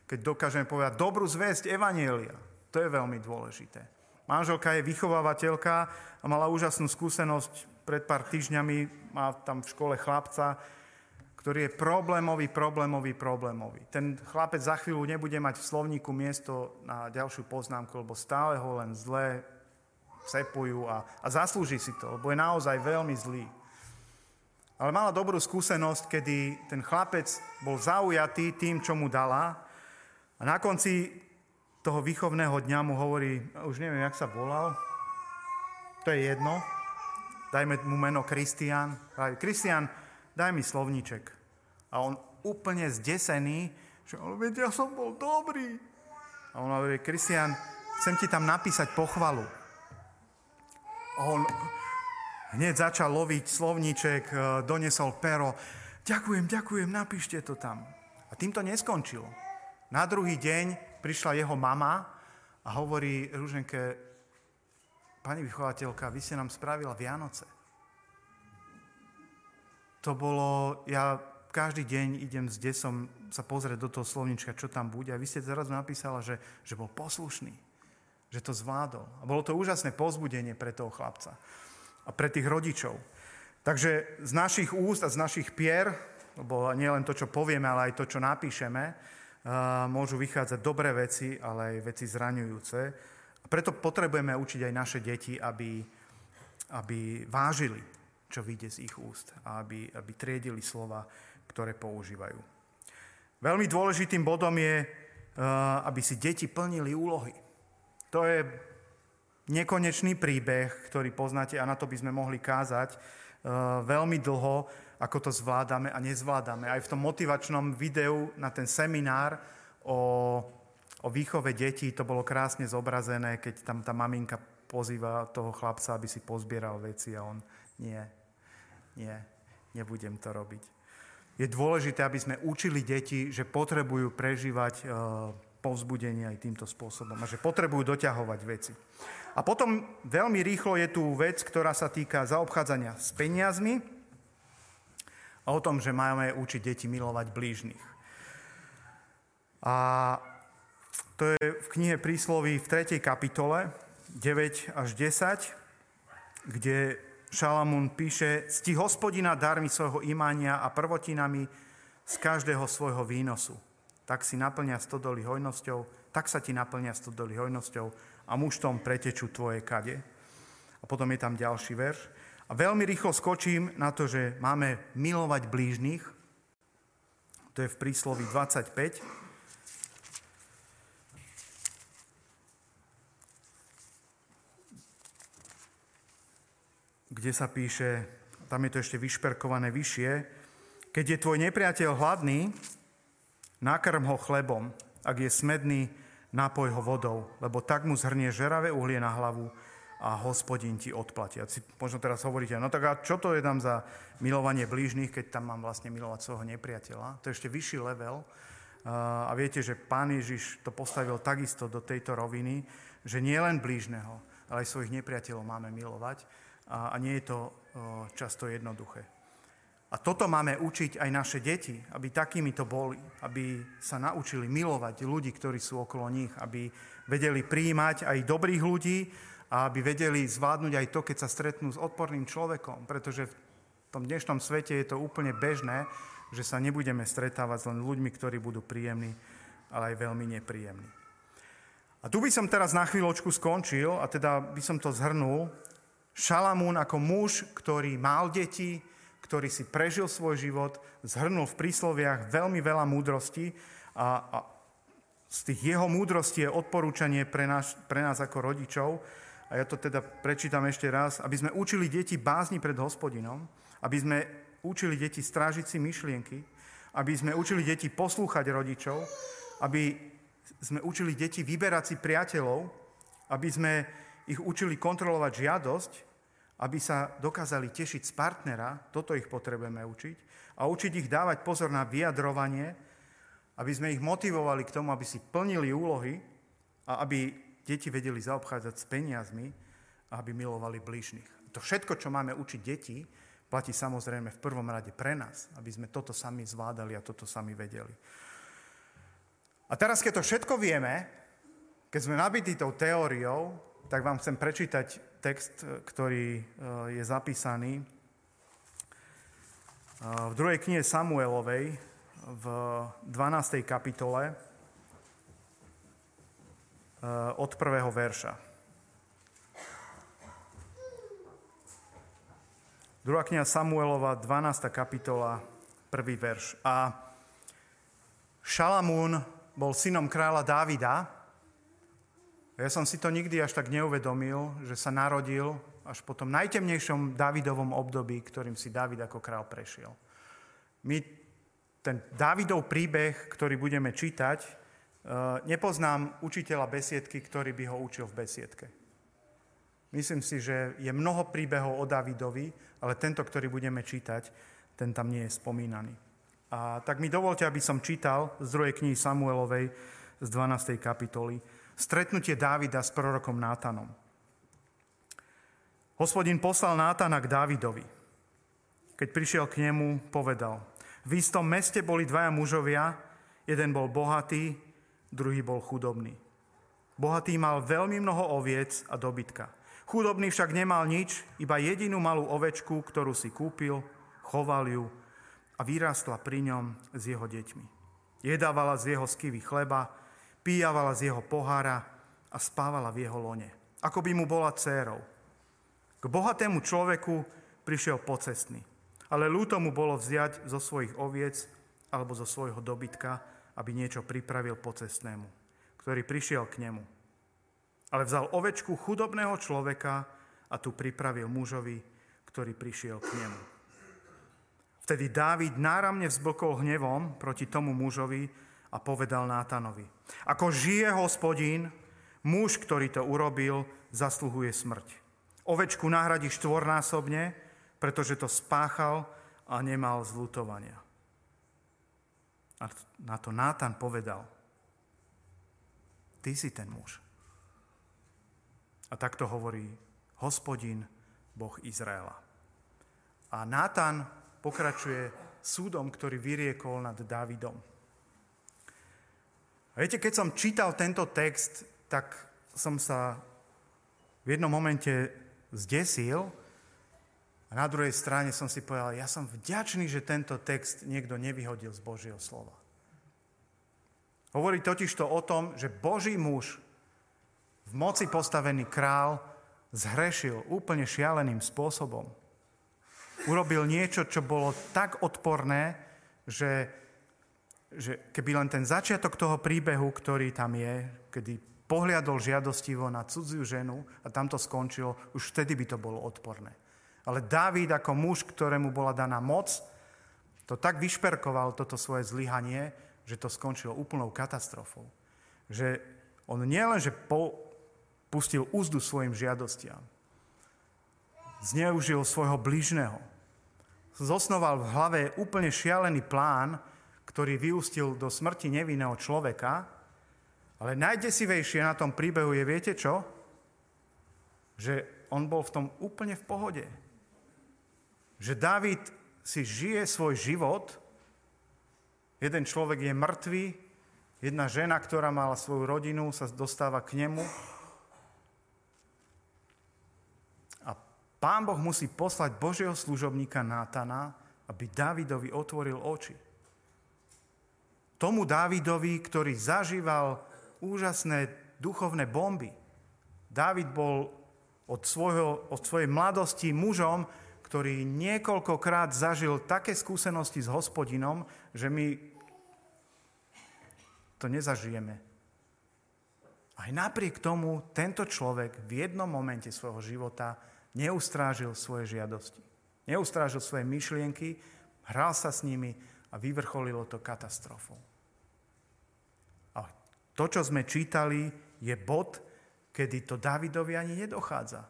keď dokážeme povedať dobrú zväzť Evanielia. To je veľmi dôležité. Manželka je vychovávateľka a mala úžasnú skúsenosť pred pár týždňami, má tam v škole chlapca, ktorý je problémový, problémový, problémový. Ten chlapec za chvíľu nebude mať v slovníku miesto na ďalšiu poznámku, lebo stále ho len zle sepujú a, a zaslúži si to, lebo je naozaj veľmi zlý. Ale mala dobrú skúsenosť, kedy ten chlapec bol zaujatý tým, čo mu dala a na konci toho výchovného dňa mu hovorí, už neviem, jak sa volal, to je jedno, dajme mu meno Kristian. Kristian, daj mi slovníček. A on úplne zdesený, že ale veď ja som bol dobrý. A on hovorí, Kristian, chcem ti tam napísať pochvalu. A on hneď začal loviť slovníček, e, donesol pero. Ďakujem, ďakujem, napíšte to tam. A tým to neskončilo. Na druhý deň prišla jeho mama a hovorí Rúženke, pani vychovateľka, vy ste nám spravila Vianoce to bolo, ja každý deň idem s desom sa pozrieť do toho slovnička, čo tam bude. A vy ste teraz napísala, že, že bol poslušný, že to zvládol. A bolo to úžasné pozbudenie pre toho chlapca a pre tých rodičov. Takže z našich úst a z našich pier, lebo nie len to, čo povieme, ale aj to, čo napíšeme, môžu vychádzať dobré veci, ale aj veci zraňujúce. Preto potrebujeme učiť aj naše deti, aby, aby vážili čo vyjde z ich úst a aby, aby triedili slova, ktoré používajú. Veľmi dôležitým bodom je, aby si deti plnili úlohy. To je nekonečný príbeh, ktorý poznáte a na to by sme mohli kázať veľmi dlho, ako to zvládame a nezvládame. Aj v tom motivačnom videu na ten seminár o, o výchove detí to bolo krásne zobrazené, keď tam tá maminka pozýva toho chlapca, aby si pozbieral veci a on nie, nie, nebudem to robiť. Je dôležité, aby sme učili deti, že potrebujú prežívať povzbudenie aj týmto spôsobom a že potrebujú doťahovať veci. A potom veľmi rýchlo je tu vec, ktorá sa týka zaobchádzania s peniazmi a o tom, že máme učiť deti milovať blížnych. A to je v knihe prísloví v 3. kapitole 9 až 10, kde Šalamún píše, cti hospodina darmi svojho imania a prvotinami z každého svojho výnosu. Tak si naplňa stodoly hojnosťou, tak sa ti naplňa stodoly hojnosťou a muštom pretečú tvoje kade. A potom je tam ďalší verš. A veľmi rýchlo skočím na to, že máme milovať blížnych. To je v príslovi 25. kde sa píše, tam je to ešte vyšperkované vyššie, keď je tvoj nepriateľ hladný, nakrm ho chlebom, ak je smedný, napoj ho vodou, lebo tak mu zhrnie žeravé uhlie na hlavu a hospodin ti odplatí. A si možno teraz hovoríte, no tak a čo to je tam za milovanie blížnych, keď tam mám vlastne milovať svojho nepriateľa? To je ešte vyšší level. A viete, že pán Ježiš to postavil takisto do tejto roviny, že nie len blížneho, ale aj svojich nepriateľov máme milovať a nie je to často jednoduché. A toto máme učiť aj naše deti, aby takými to boli, aby sa naučili milovať ľudí, ktorí sú okolo nich, aby vedeli príjmať aj dobrých ľudí a aby vedeli zvládnuť aj to, keď sa stretnú s odporným človekom, pretože v tom dnešnom svete je to úplne bežné, že sa nebudeme stretávať s len ľuďmi, ktorí budú príjemní, ale aj veľmi nepríjemní. A tu by som teraz na chvíľočku skončil a teda by som to zhrnul Šalamún ako muž, ktorý mal deti, ktorý si prežil svoj život, zhrnul v prísloviach veľmi veľa múdrosti a, a z tých jeho múdrostí je odporúčanie pre nás, pre nás ako rodičov. A ja to teda prečítam ešte raz. Aby sme učili deti bázni pred hospodinom, aby sme učili deti strážiť si myšlienky, aby sme učili deti poslúchať rodičov, aby sme učili deti vyberať si priateľov, aby sme ich učili kontrolovať žiadosť, aby sa dokázali tešiť z partnera, toto ich potrebujeme učiť, a učiť ich dávať pozor na vyjadrovanie, aby sme ich motivovali k tomu, aby si plnili úlohy a aby deti vedeli zaobchádzať s peniazmi a aby milovali blížnych. To všetko, čo máme učiť deti, platí samozrejme v prvom rade pre nás, aby sme toto sami zvládali a toto sami vedeli. A teraz, keď to všetko vieme, keď sme nabití tou teóriou, tak vám chcem prečítať text, ktorý e, je zapísaný e, v druhej knihe Samuelovej v 12. kapitole e, od prvého verša. Druhá kniha Samuelova, 12. kapitola, prvý verš. A Šalamún bol synom kráľa Dávida. Ja som si to nikdy až tak neuvedomil, že sa narodil až po tom najtemnejšom Dávidovom období, ktorým si Dávid ako král prešiel. My ten Dávidov príbeh, ktorý budeme čítať, e, nepoznám učiteľa besiedky, ktorý by ho učil v besiedke. Myslím si, že je mnoho príbehov o Davidovi, ale tento, ktorý budeme čítať, ten tam nie je spomínaný. A tak mi dovolte, aby som čítal z druhej knihy Samuelovej z 12. kapitoly stretnutie Dávida s prorokom Nátanom. Hospodin poslal Nátana k Dávidovi. Keď prišiel k nemu, povedal, v istom meste boli dvaja mužovia, jeden bol bohatý, druhý bol chudobný. Bohatý mal veľmi mnoho oviec a dobytka. Chudobný však nemal nič, iba jedinú malú ovečku, ktorú si kúpil, choval ju a vyrastla pri ňom s jeho deťmi. Jedávala z jeho skivy chleba, píjavala z jeho pohára a spávala v jeho lone, ako by mu bola dcérou. K bohatému človeku prišiel pocestný, ale ľúto mu bolo vziať zo svojich oviec alebo zo svojho dobytka, aby niečo pripravil pocestnému, ktorý prišiel k nemu ale vzal ovečku chudobného človeka a tu pripravil mužovi, ktorý prišiel k nemu. Vtedy Dávid náramne vzblkol hnevom proti tomu mužovi a povedal Nátanovi, ako žije hospodín, muž, ktorý to urobil, zasluhuje smrť. Ovečku nahradí štvornásobne, pretože to spáchal a nemal zlutovania. A na to Nátan povedal, ty si ten muž. A takto hovorí hospodin, Boh Izraela. A Nátan pokračuje súdom, ktorý vyriekol nad Dávidom. A viete, keď som čítal tento text, tak som sa v jednom momente zdesil a na druhej strane som si povedal, ja som vďačný, že tento text niekto nevyhodil z Božieho slova. Hovorí totiž to o tom, že Boží muž v moci postavený král zhrešil úplne šialeným spôsobom. Urobil niečo, čo bolo tak odporné, že, že keby len ten začiatok toho príbehu, ktorý tam je, kedy pohliadol žiadostivo na cudziu ženu a tam to skončilo, už vtedy by to bolo odporné. Ale Dávid ako muž, ktorému bola daná moc, to tak vyšperkoval toto svoje zlyhanie, že to skončilo úplnou katastrofou. Že on nielen, že po, pustil úzdu svojim žiadostiam. Zneužil svojho blížneho. Zosnoval v hlave úplne šialený plán, ktorý vyústil do smrti nevinného človeka, ale najdesivejšie na tom príbehu je, viete čo? Že on bol v tom úplne v pohode. Že David si žije svoj život, jeden človek je mŕtvý, jedna žena, ktorá mala svoju rodinu, sa dostáva k nemu Pán Boh musí poslať Božieho služobníka Nátana, aby Dávidovi otvoril oči. Tomu Dávidovi, ktorý zažíval úžasné duchovné bomby. Dávid bol od, svojho, od svojej mladosti mužom, ktorý niekoľkokrát zažil také skúsenosti s hospodinom, že my to nezažijeme. Aj napriek tomu tento človek v jednom momente svojho života neustrážil svoje žiadosti. Neustrážil svoje myšlienky, hral sa s nimi a vyvrcholilo to katastrofou. To, čo sme čítali, je bod, kedy to Davidovi ani nedochádza.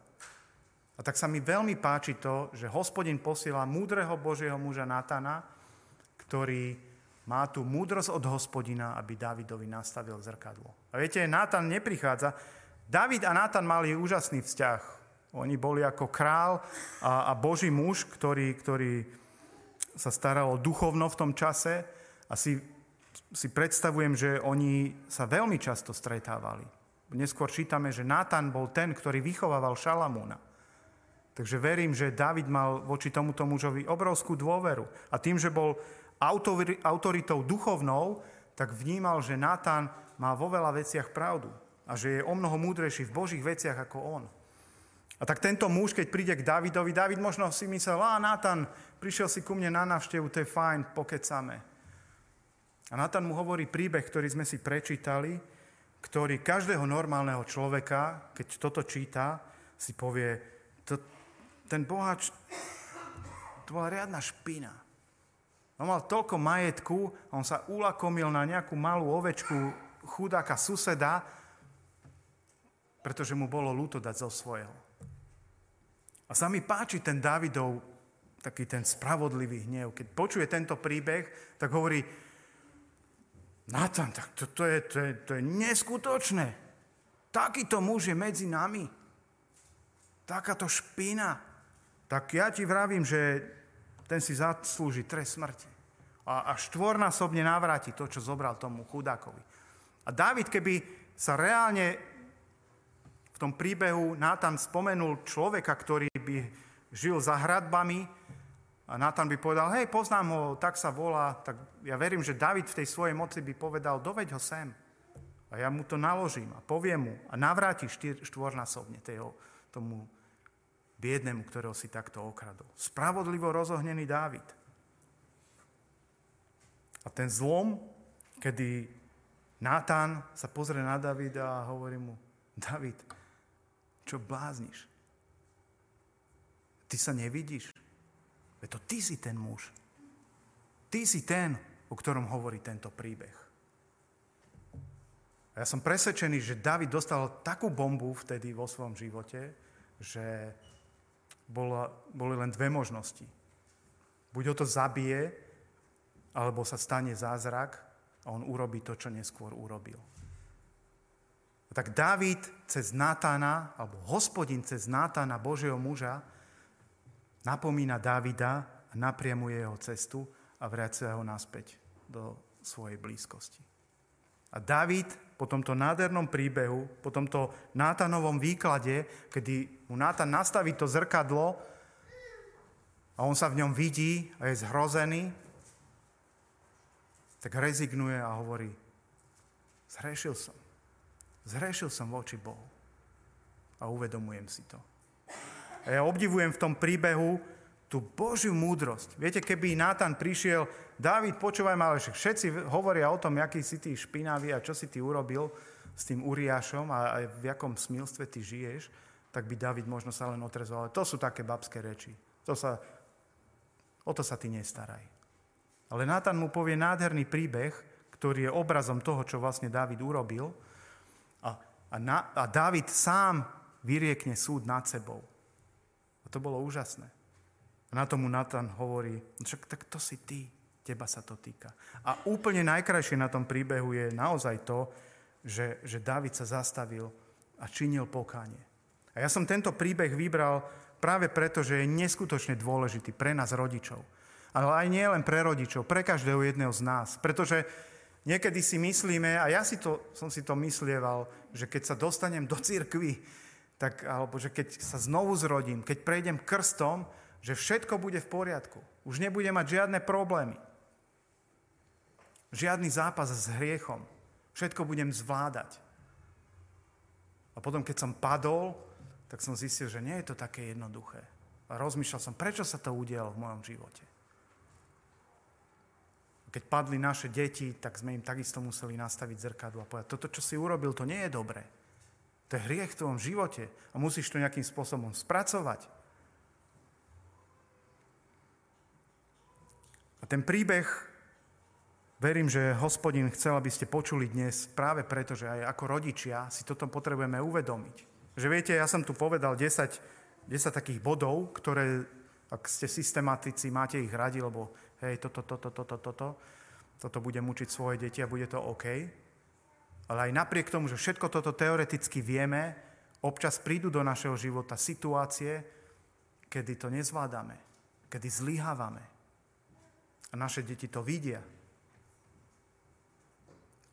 A tak sa mi veľmi páči to, že hospodin posiela múdreho Božieho muža Natana, ktorý má tú múdrosť od hospodina, aby Davidovi nastavil zrkadlo. A viete, Nátan neprichádza. David a Nátan mali úžasný vzťah. Oni boli ako král a, a Boží muž, ktorý, ktorý sa staral duchovno v tom čase a si, si predstavujem, že oni sa veľmi často stretávali. Neskôr čítame, že Nátan bol ten, ktorý vychovával Šalamúna. Takže verím, že David mal voči tomuto mužovi obrovskú dôveru. A tým, že bol autoritou duchovnou, tak vnímal, že Nátan má vo veľa veciach pravdu a že je o mnoho múdrejší v Božích veciach ako on. A tak tento muž, keď príde k Davidovi, David možno si myslel, a Nátan, prišiel si ku mne na návštevu, to je fajn, pokecame. A Nátan mu hovorí príbeh, ktorý sme si prečítali, ktorý každého normálneho človeka, keď toto číta, si povie, to, ten bohač, to bola riadna špina. On mal toľko majetku, on sa ulakomil na nejakú malú ovečku chudáka suseda, pretože mu bolo ľúto dať zo svojho. A sa mi páči ten Davidov taký ten spravodlivý hnev. Keď počuje tento príbeh, tak hovorí, Natan, tak to, to, je, to, je, to je neskutočné. Takýto muž je medzi nami. Takáto špina tak ja ti vravím, že ten si zaslúži trest smrti. A, a štvornásobne navráti to, čo zobral tomu chudákovi. A David, keby sa reálne v tom príbehu Nátan spomenul človeka, ktorý by žil za hradbami a Nátan by povedal, hej, poznám ho, tak sa volá, tak ja verím, že David v tej svojej moci by povedal, doveď ho sem. A ja mu to naložím a poviem mu a navráti štvornásobne toho, tomu biednemu, ktorého si takto okradol. Spravodlivo rozohnený Dávid. A ten zlom, kedy Nátán sa pozrie na Davida a hovorí mu, David, čo blázniš? Ty sa nevidíš? Veď to ty si ten muž. Ty si ten, o ktorom hovorí tento príbeh. A ja som presvedčený, že David dostal takú bombu vtedy vo svojom živote, že bola, boli len dve možnosti. Buď ho to zabije, alebo sa stane zázrak a on urobí to, čo neskôr urobil. A tak David cez Natána, alebo hospodin cez Natána, Božieho muža, napomína Davida a napriamuje jeho cestu a vracia ho naspäť do svojej blízkosti. A David po tomto nádhernom príbehu, po tomto Nátanovom výklade, kedy mu Nátan nastaví to zrkadlo a on sa v ňom vidí a je zhrozený, tak rezignuje a hovorí, zhrešil som. Zhrešil som voči Bohu. A uvedomujem si to. A ja obdivujem v tom príbehu tú Božiu múdrosť. Viete, keby Nátan prišiel, Dávid, počúvaj ma, ale všetci hovoria o tom, aký si ty špinavý a čo si ty urobil s tým Uriášom a, v jakom smilstve ty žiješ, tak by David možno sa len otrezol. Ale to sú také babské reči. To sa, o to sa ty nestaraj. Ale Nátan mu povie nádherný príbeh, ktorý je obrazom toho, čo vlastne David urobil. A, a, na, a David sám vyriekne súd nad sebou. To bolo úžasné. A na tomu Natan hovorí, však tak to si ty, teba sa to týka. A úplne najkrajšie na tom príbehu je naozaj to, že, že David sa zastavil a činil pokánie. A ja som tento príbeh vybral práve preto, že je neskutočne dôležitý pre nás rodičov. Ale aj nie len pre rodičov, pre každého jedného z nás. Pretože niekedy si myslíme, a ja si to, som si to myslieval, že keď sa dostanem do cirkvy, tak, alebo že keď sa znovu zrodím, keď prejdem krstom, že všetko bude v poriadku. Už nebude mať žiadne problémy. Žiadny zápas s hriechom. Všetko budem zvládať. A potom, keď som padol, tak som zistil, že nie je to také jednoduché. A rozmýšľal som, prečo sa to udialo v mojom živote. Keď padli naše deti, tak sme im takisto museli nastaviť zrkadlo a povedať, toto, čo si urobil, to nie je dobré. To je hriech v tvojom živote a musíš to nejakým spôsobom spracovať. A ten príbeh, verím, že hospodin chcel, aby ste počuli dnes práve preto, že aj ako rodičia si toto potrebujeme uvedomiť. Že viete, ja som tu povedal 10, 10 takých bodov, ktoré, ak ste systematici, máte ich radi, lebo hej, toto, toto, toto, toto, toto bude mučiť svoje deti a bude to OK. Ale aj napriek tomu, že všetko toto teoreticky vieme, Občas prídu do našeho života situácie, kedy to nezvládame, kedy zlyhávame. A naše deti to vidia.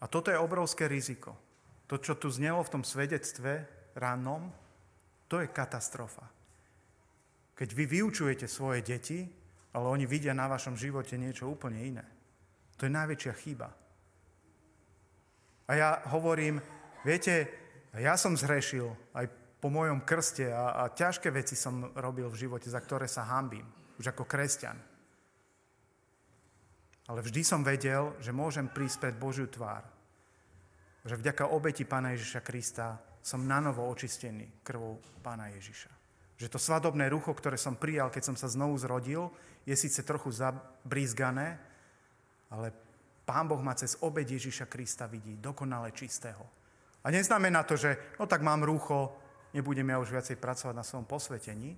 A toto je obrovské riziko. To, čo tu znelo v tom svedectve rannom, to je katastrofa. Keď vy vyučujete svoje deti, ale oni vidia na vašom živote niečo úplne iné. To je najväčšia chyba. A ja hovorím, viete, ja som zhrešil aj po mojom krste a, a ťažké veci som robil v živote, za ktoré sa hambím, už ako kresťan. Ale vždy som vedel, že môžem prísť pred Božiu tvár. Že vďaka obeti Pána Ježiša Krista som nanovo očistený krvou Pána Ježiša. Že to svadobné rucho, ktoré som prijal, keď som sa znovu zrodil, je síce trochu zabrízgané, ale Pán Boh ma cez obed Ježiša Krista vidí dokonale čistého. A neznamená to, že no tak mám rúcho, nebudem ja už viacej pracovať na svojom posvetení,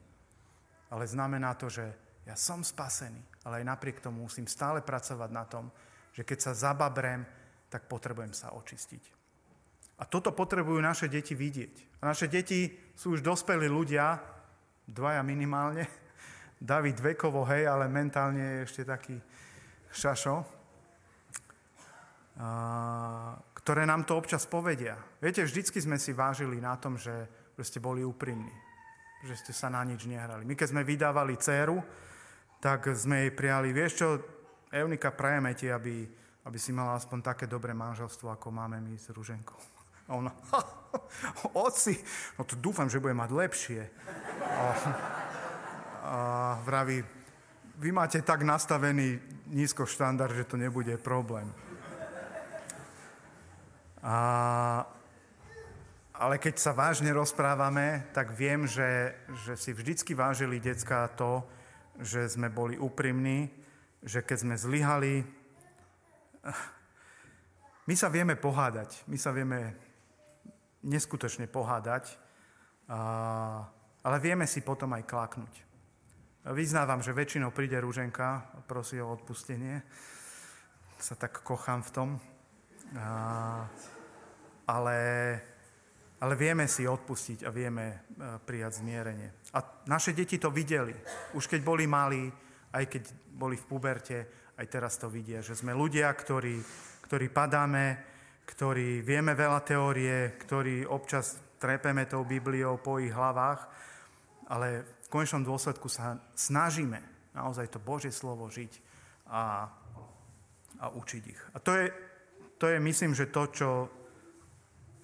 ale znamená to, že ja som spasený, ale aj napriek tomu musím stále pracovať na tom, že keď sa zababrem, tak potrebujem sa očistiť. A toto potrebujú naše deti vidieť. A naše deti sú už dospelí ľudia, dvaja minimálne, David vekovo, hej, ale mentálne je ešte taký šašo ktoré nám to občas povedia. Viete, vždycky sme si vážili na tom, že ste boli úprimní, že ste sa na nič nehrali. My keď sme vydávali dceru, tak sme jej prijali, vieš čo, Eunika, prajeme ti, aby, aby si mala aspoň také dobré manželstvo, ako máme my s Ruženkou. A ona, oci, no to dúfam, že bude mať lepšie. A, a vraví, vy máte tak nastavený nízko štandard, že to nebude problém. A, ale keď sa vážne rozprávame, tak viem, že, že si vždycky vážili decka to, že sme boli úprimní, že keď sme zlyhali, my sa vieme pohádať, my sa vieme neskutočne pohádať, a, ale vieme si potom aj klaknúť. Vyznávam, že väčšinou príde Rúženka prosí o odpustenie. Sa tak kochám v tom. A, ale, ale vieme si odpustiť a vieme e, prijať zmierenie. A naše deti to videli. Už keď boli malí, aj keď boli v puberte, aj teraz to vidia, že sme ľudia, ktorí, ktorí padáme, ktorí vieme veľa teórie, ktorí občas trepeme tou Bibliou po ich hlavách, ale v konečnom dôsledku sa snažíme naozaj to Božie slovo žiť a, a učiť ich. A to je, to je, myslím, že to, čo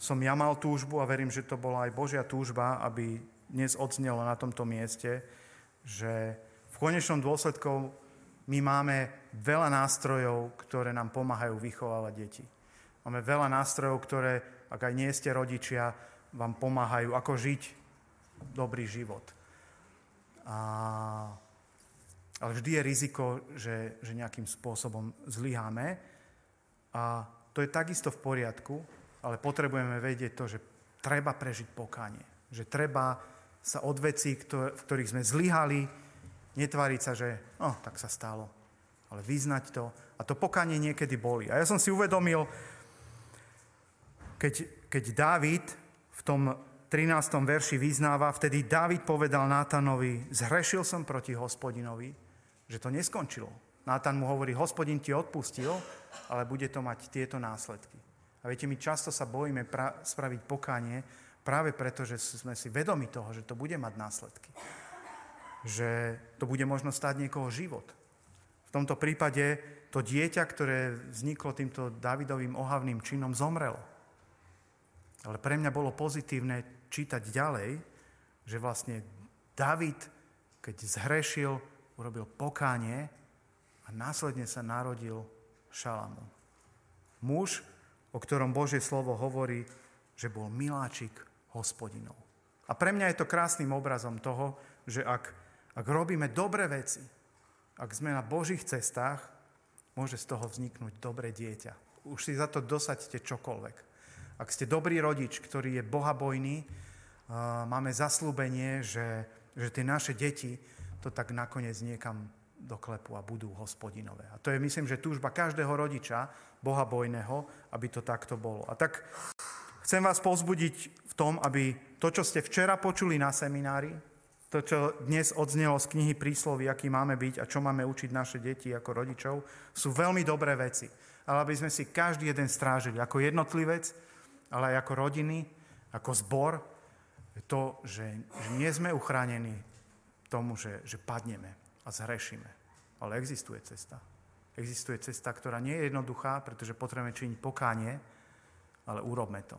som ja mal túžbu a verím, že to bola aj Božia túžba, aby dnes odznelo na tomto mieste, že v konečnom dôsledku my máme veľa nástrojov, ktoré nám pomáhajú vychovávať deti. Máme veľa nástrojov, ktoré, ak aj nie ste rodičia, vám pomáhajú, ako žiť dobrý život. A, ale vždy je riziko, že, že nejakým spôsobom zlyháme. A to je takisto v poriadku, ale potrebujeme vedieť to, že treba prežiť pokánie. Že treba sa od vecí, v ktorých sme zlyhali, netváriť sa, že no, tak sa stalo. Ale vyznať to. A to pokánie niekedy boli. A ja som si uvedomil, keď, keď Dávid v tom 13. verši vyznáva, vtedy Dávid povedal Nátanovi, zhrešil som proti hospodinovi, že to neskončilo. Nátan mu hovorí, hospodin ti odpustil, ale bude to mať tieto následky. A viete, my často sa bojíme pra- spraviť pokánie práve preto, že sme si vedomi toho, že to bude mať následky. Že to bude možno stáť niekoho život. V tomto prípade to dieťa, ktoré vzniklo týmto Davidovým ohavným činom, zomrelo. Ale pre mňa bolo pozitívne čítať ďalej, že vlastne David, keď zhrešil, urobil pokánie a následne sa narodil Šalamún. Muž, o ktorom Božie slovo hovorí, že bol miláčik hospodinov. A pre mňa je to krásnym obrazom toho, že ak, ak robíme dobré veci, ak sme na Božích cestách, môže z toho vzniknúť dobré dieťa. Už si za to dosaďte čokoľvek. Ak ste dobrý rodič, ktorý je bohabojný, máme zaslúbenie, že, že tie naše deti to tak nakoniec niekam doklepu a budú hospodinové. A to je, myslím, že túžba každého rodiča, bohabojného, aby to takto bolo. A tak Chcem vás pozbudiť v tom, aby to, čo ste včera počuli na seminári, to, čo dnes odznelo z knihy príslovy, aký máme byť a čo máme učiť naše deti ako rodičov, sú veľmi dobré veci. Ale aby sme si každý jeden strážili ako jednotlivec, ale aj ako rodiny, ako zbor, to, že, že nie sme uchránení tomu, že, že padneme a zhrešíme. Ale existuje cesta. Existuje cesta, ktorá nie je jednoduchá, pretože potrebujeme činiť pokánie, ale urobme to.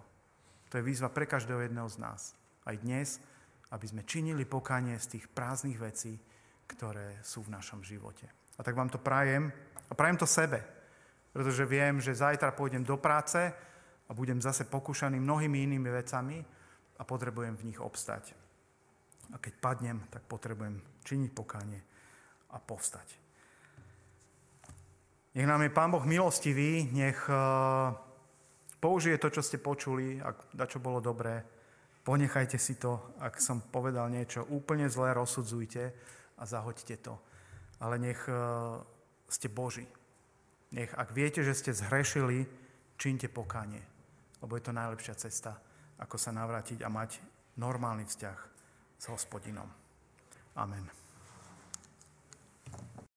To je výzva pre každého jedného z nás. Aj dnes, aby sme činili pokanie z tých prázdnych vecí, ktoré sú v našom živote. A tak vám to prajem a prajem to sebe, pretože viem, že zajtra pôjdem do práce a budem zase pokúšaný mnohými inými vecami a potrebujem v nich obstať. A keď padnem, tak potrebujem činiť pokanie a povstať. Nech nám je Pán Boh milostivý, nech eh, použije to, čo ste počuli, ak čo bolo dobré, Ponechajte si to, ak som povedal niečo úplne zlé, rozsudzujte a zahoďte to. Ale nech e, ste Boží. Nech, ak viete, že ste zhrešili, čínte pokánie. Lebo je to najlepšia cesta, ako sa navrátiť a mať normálny vzťah s hospodinom. Amen.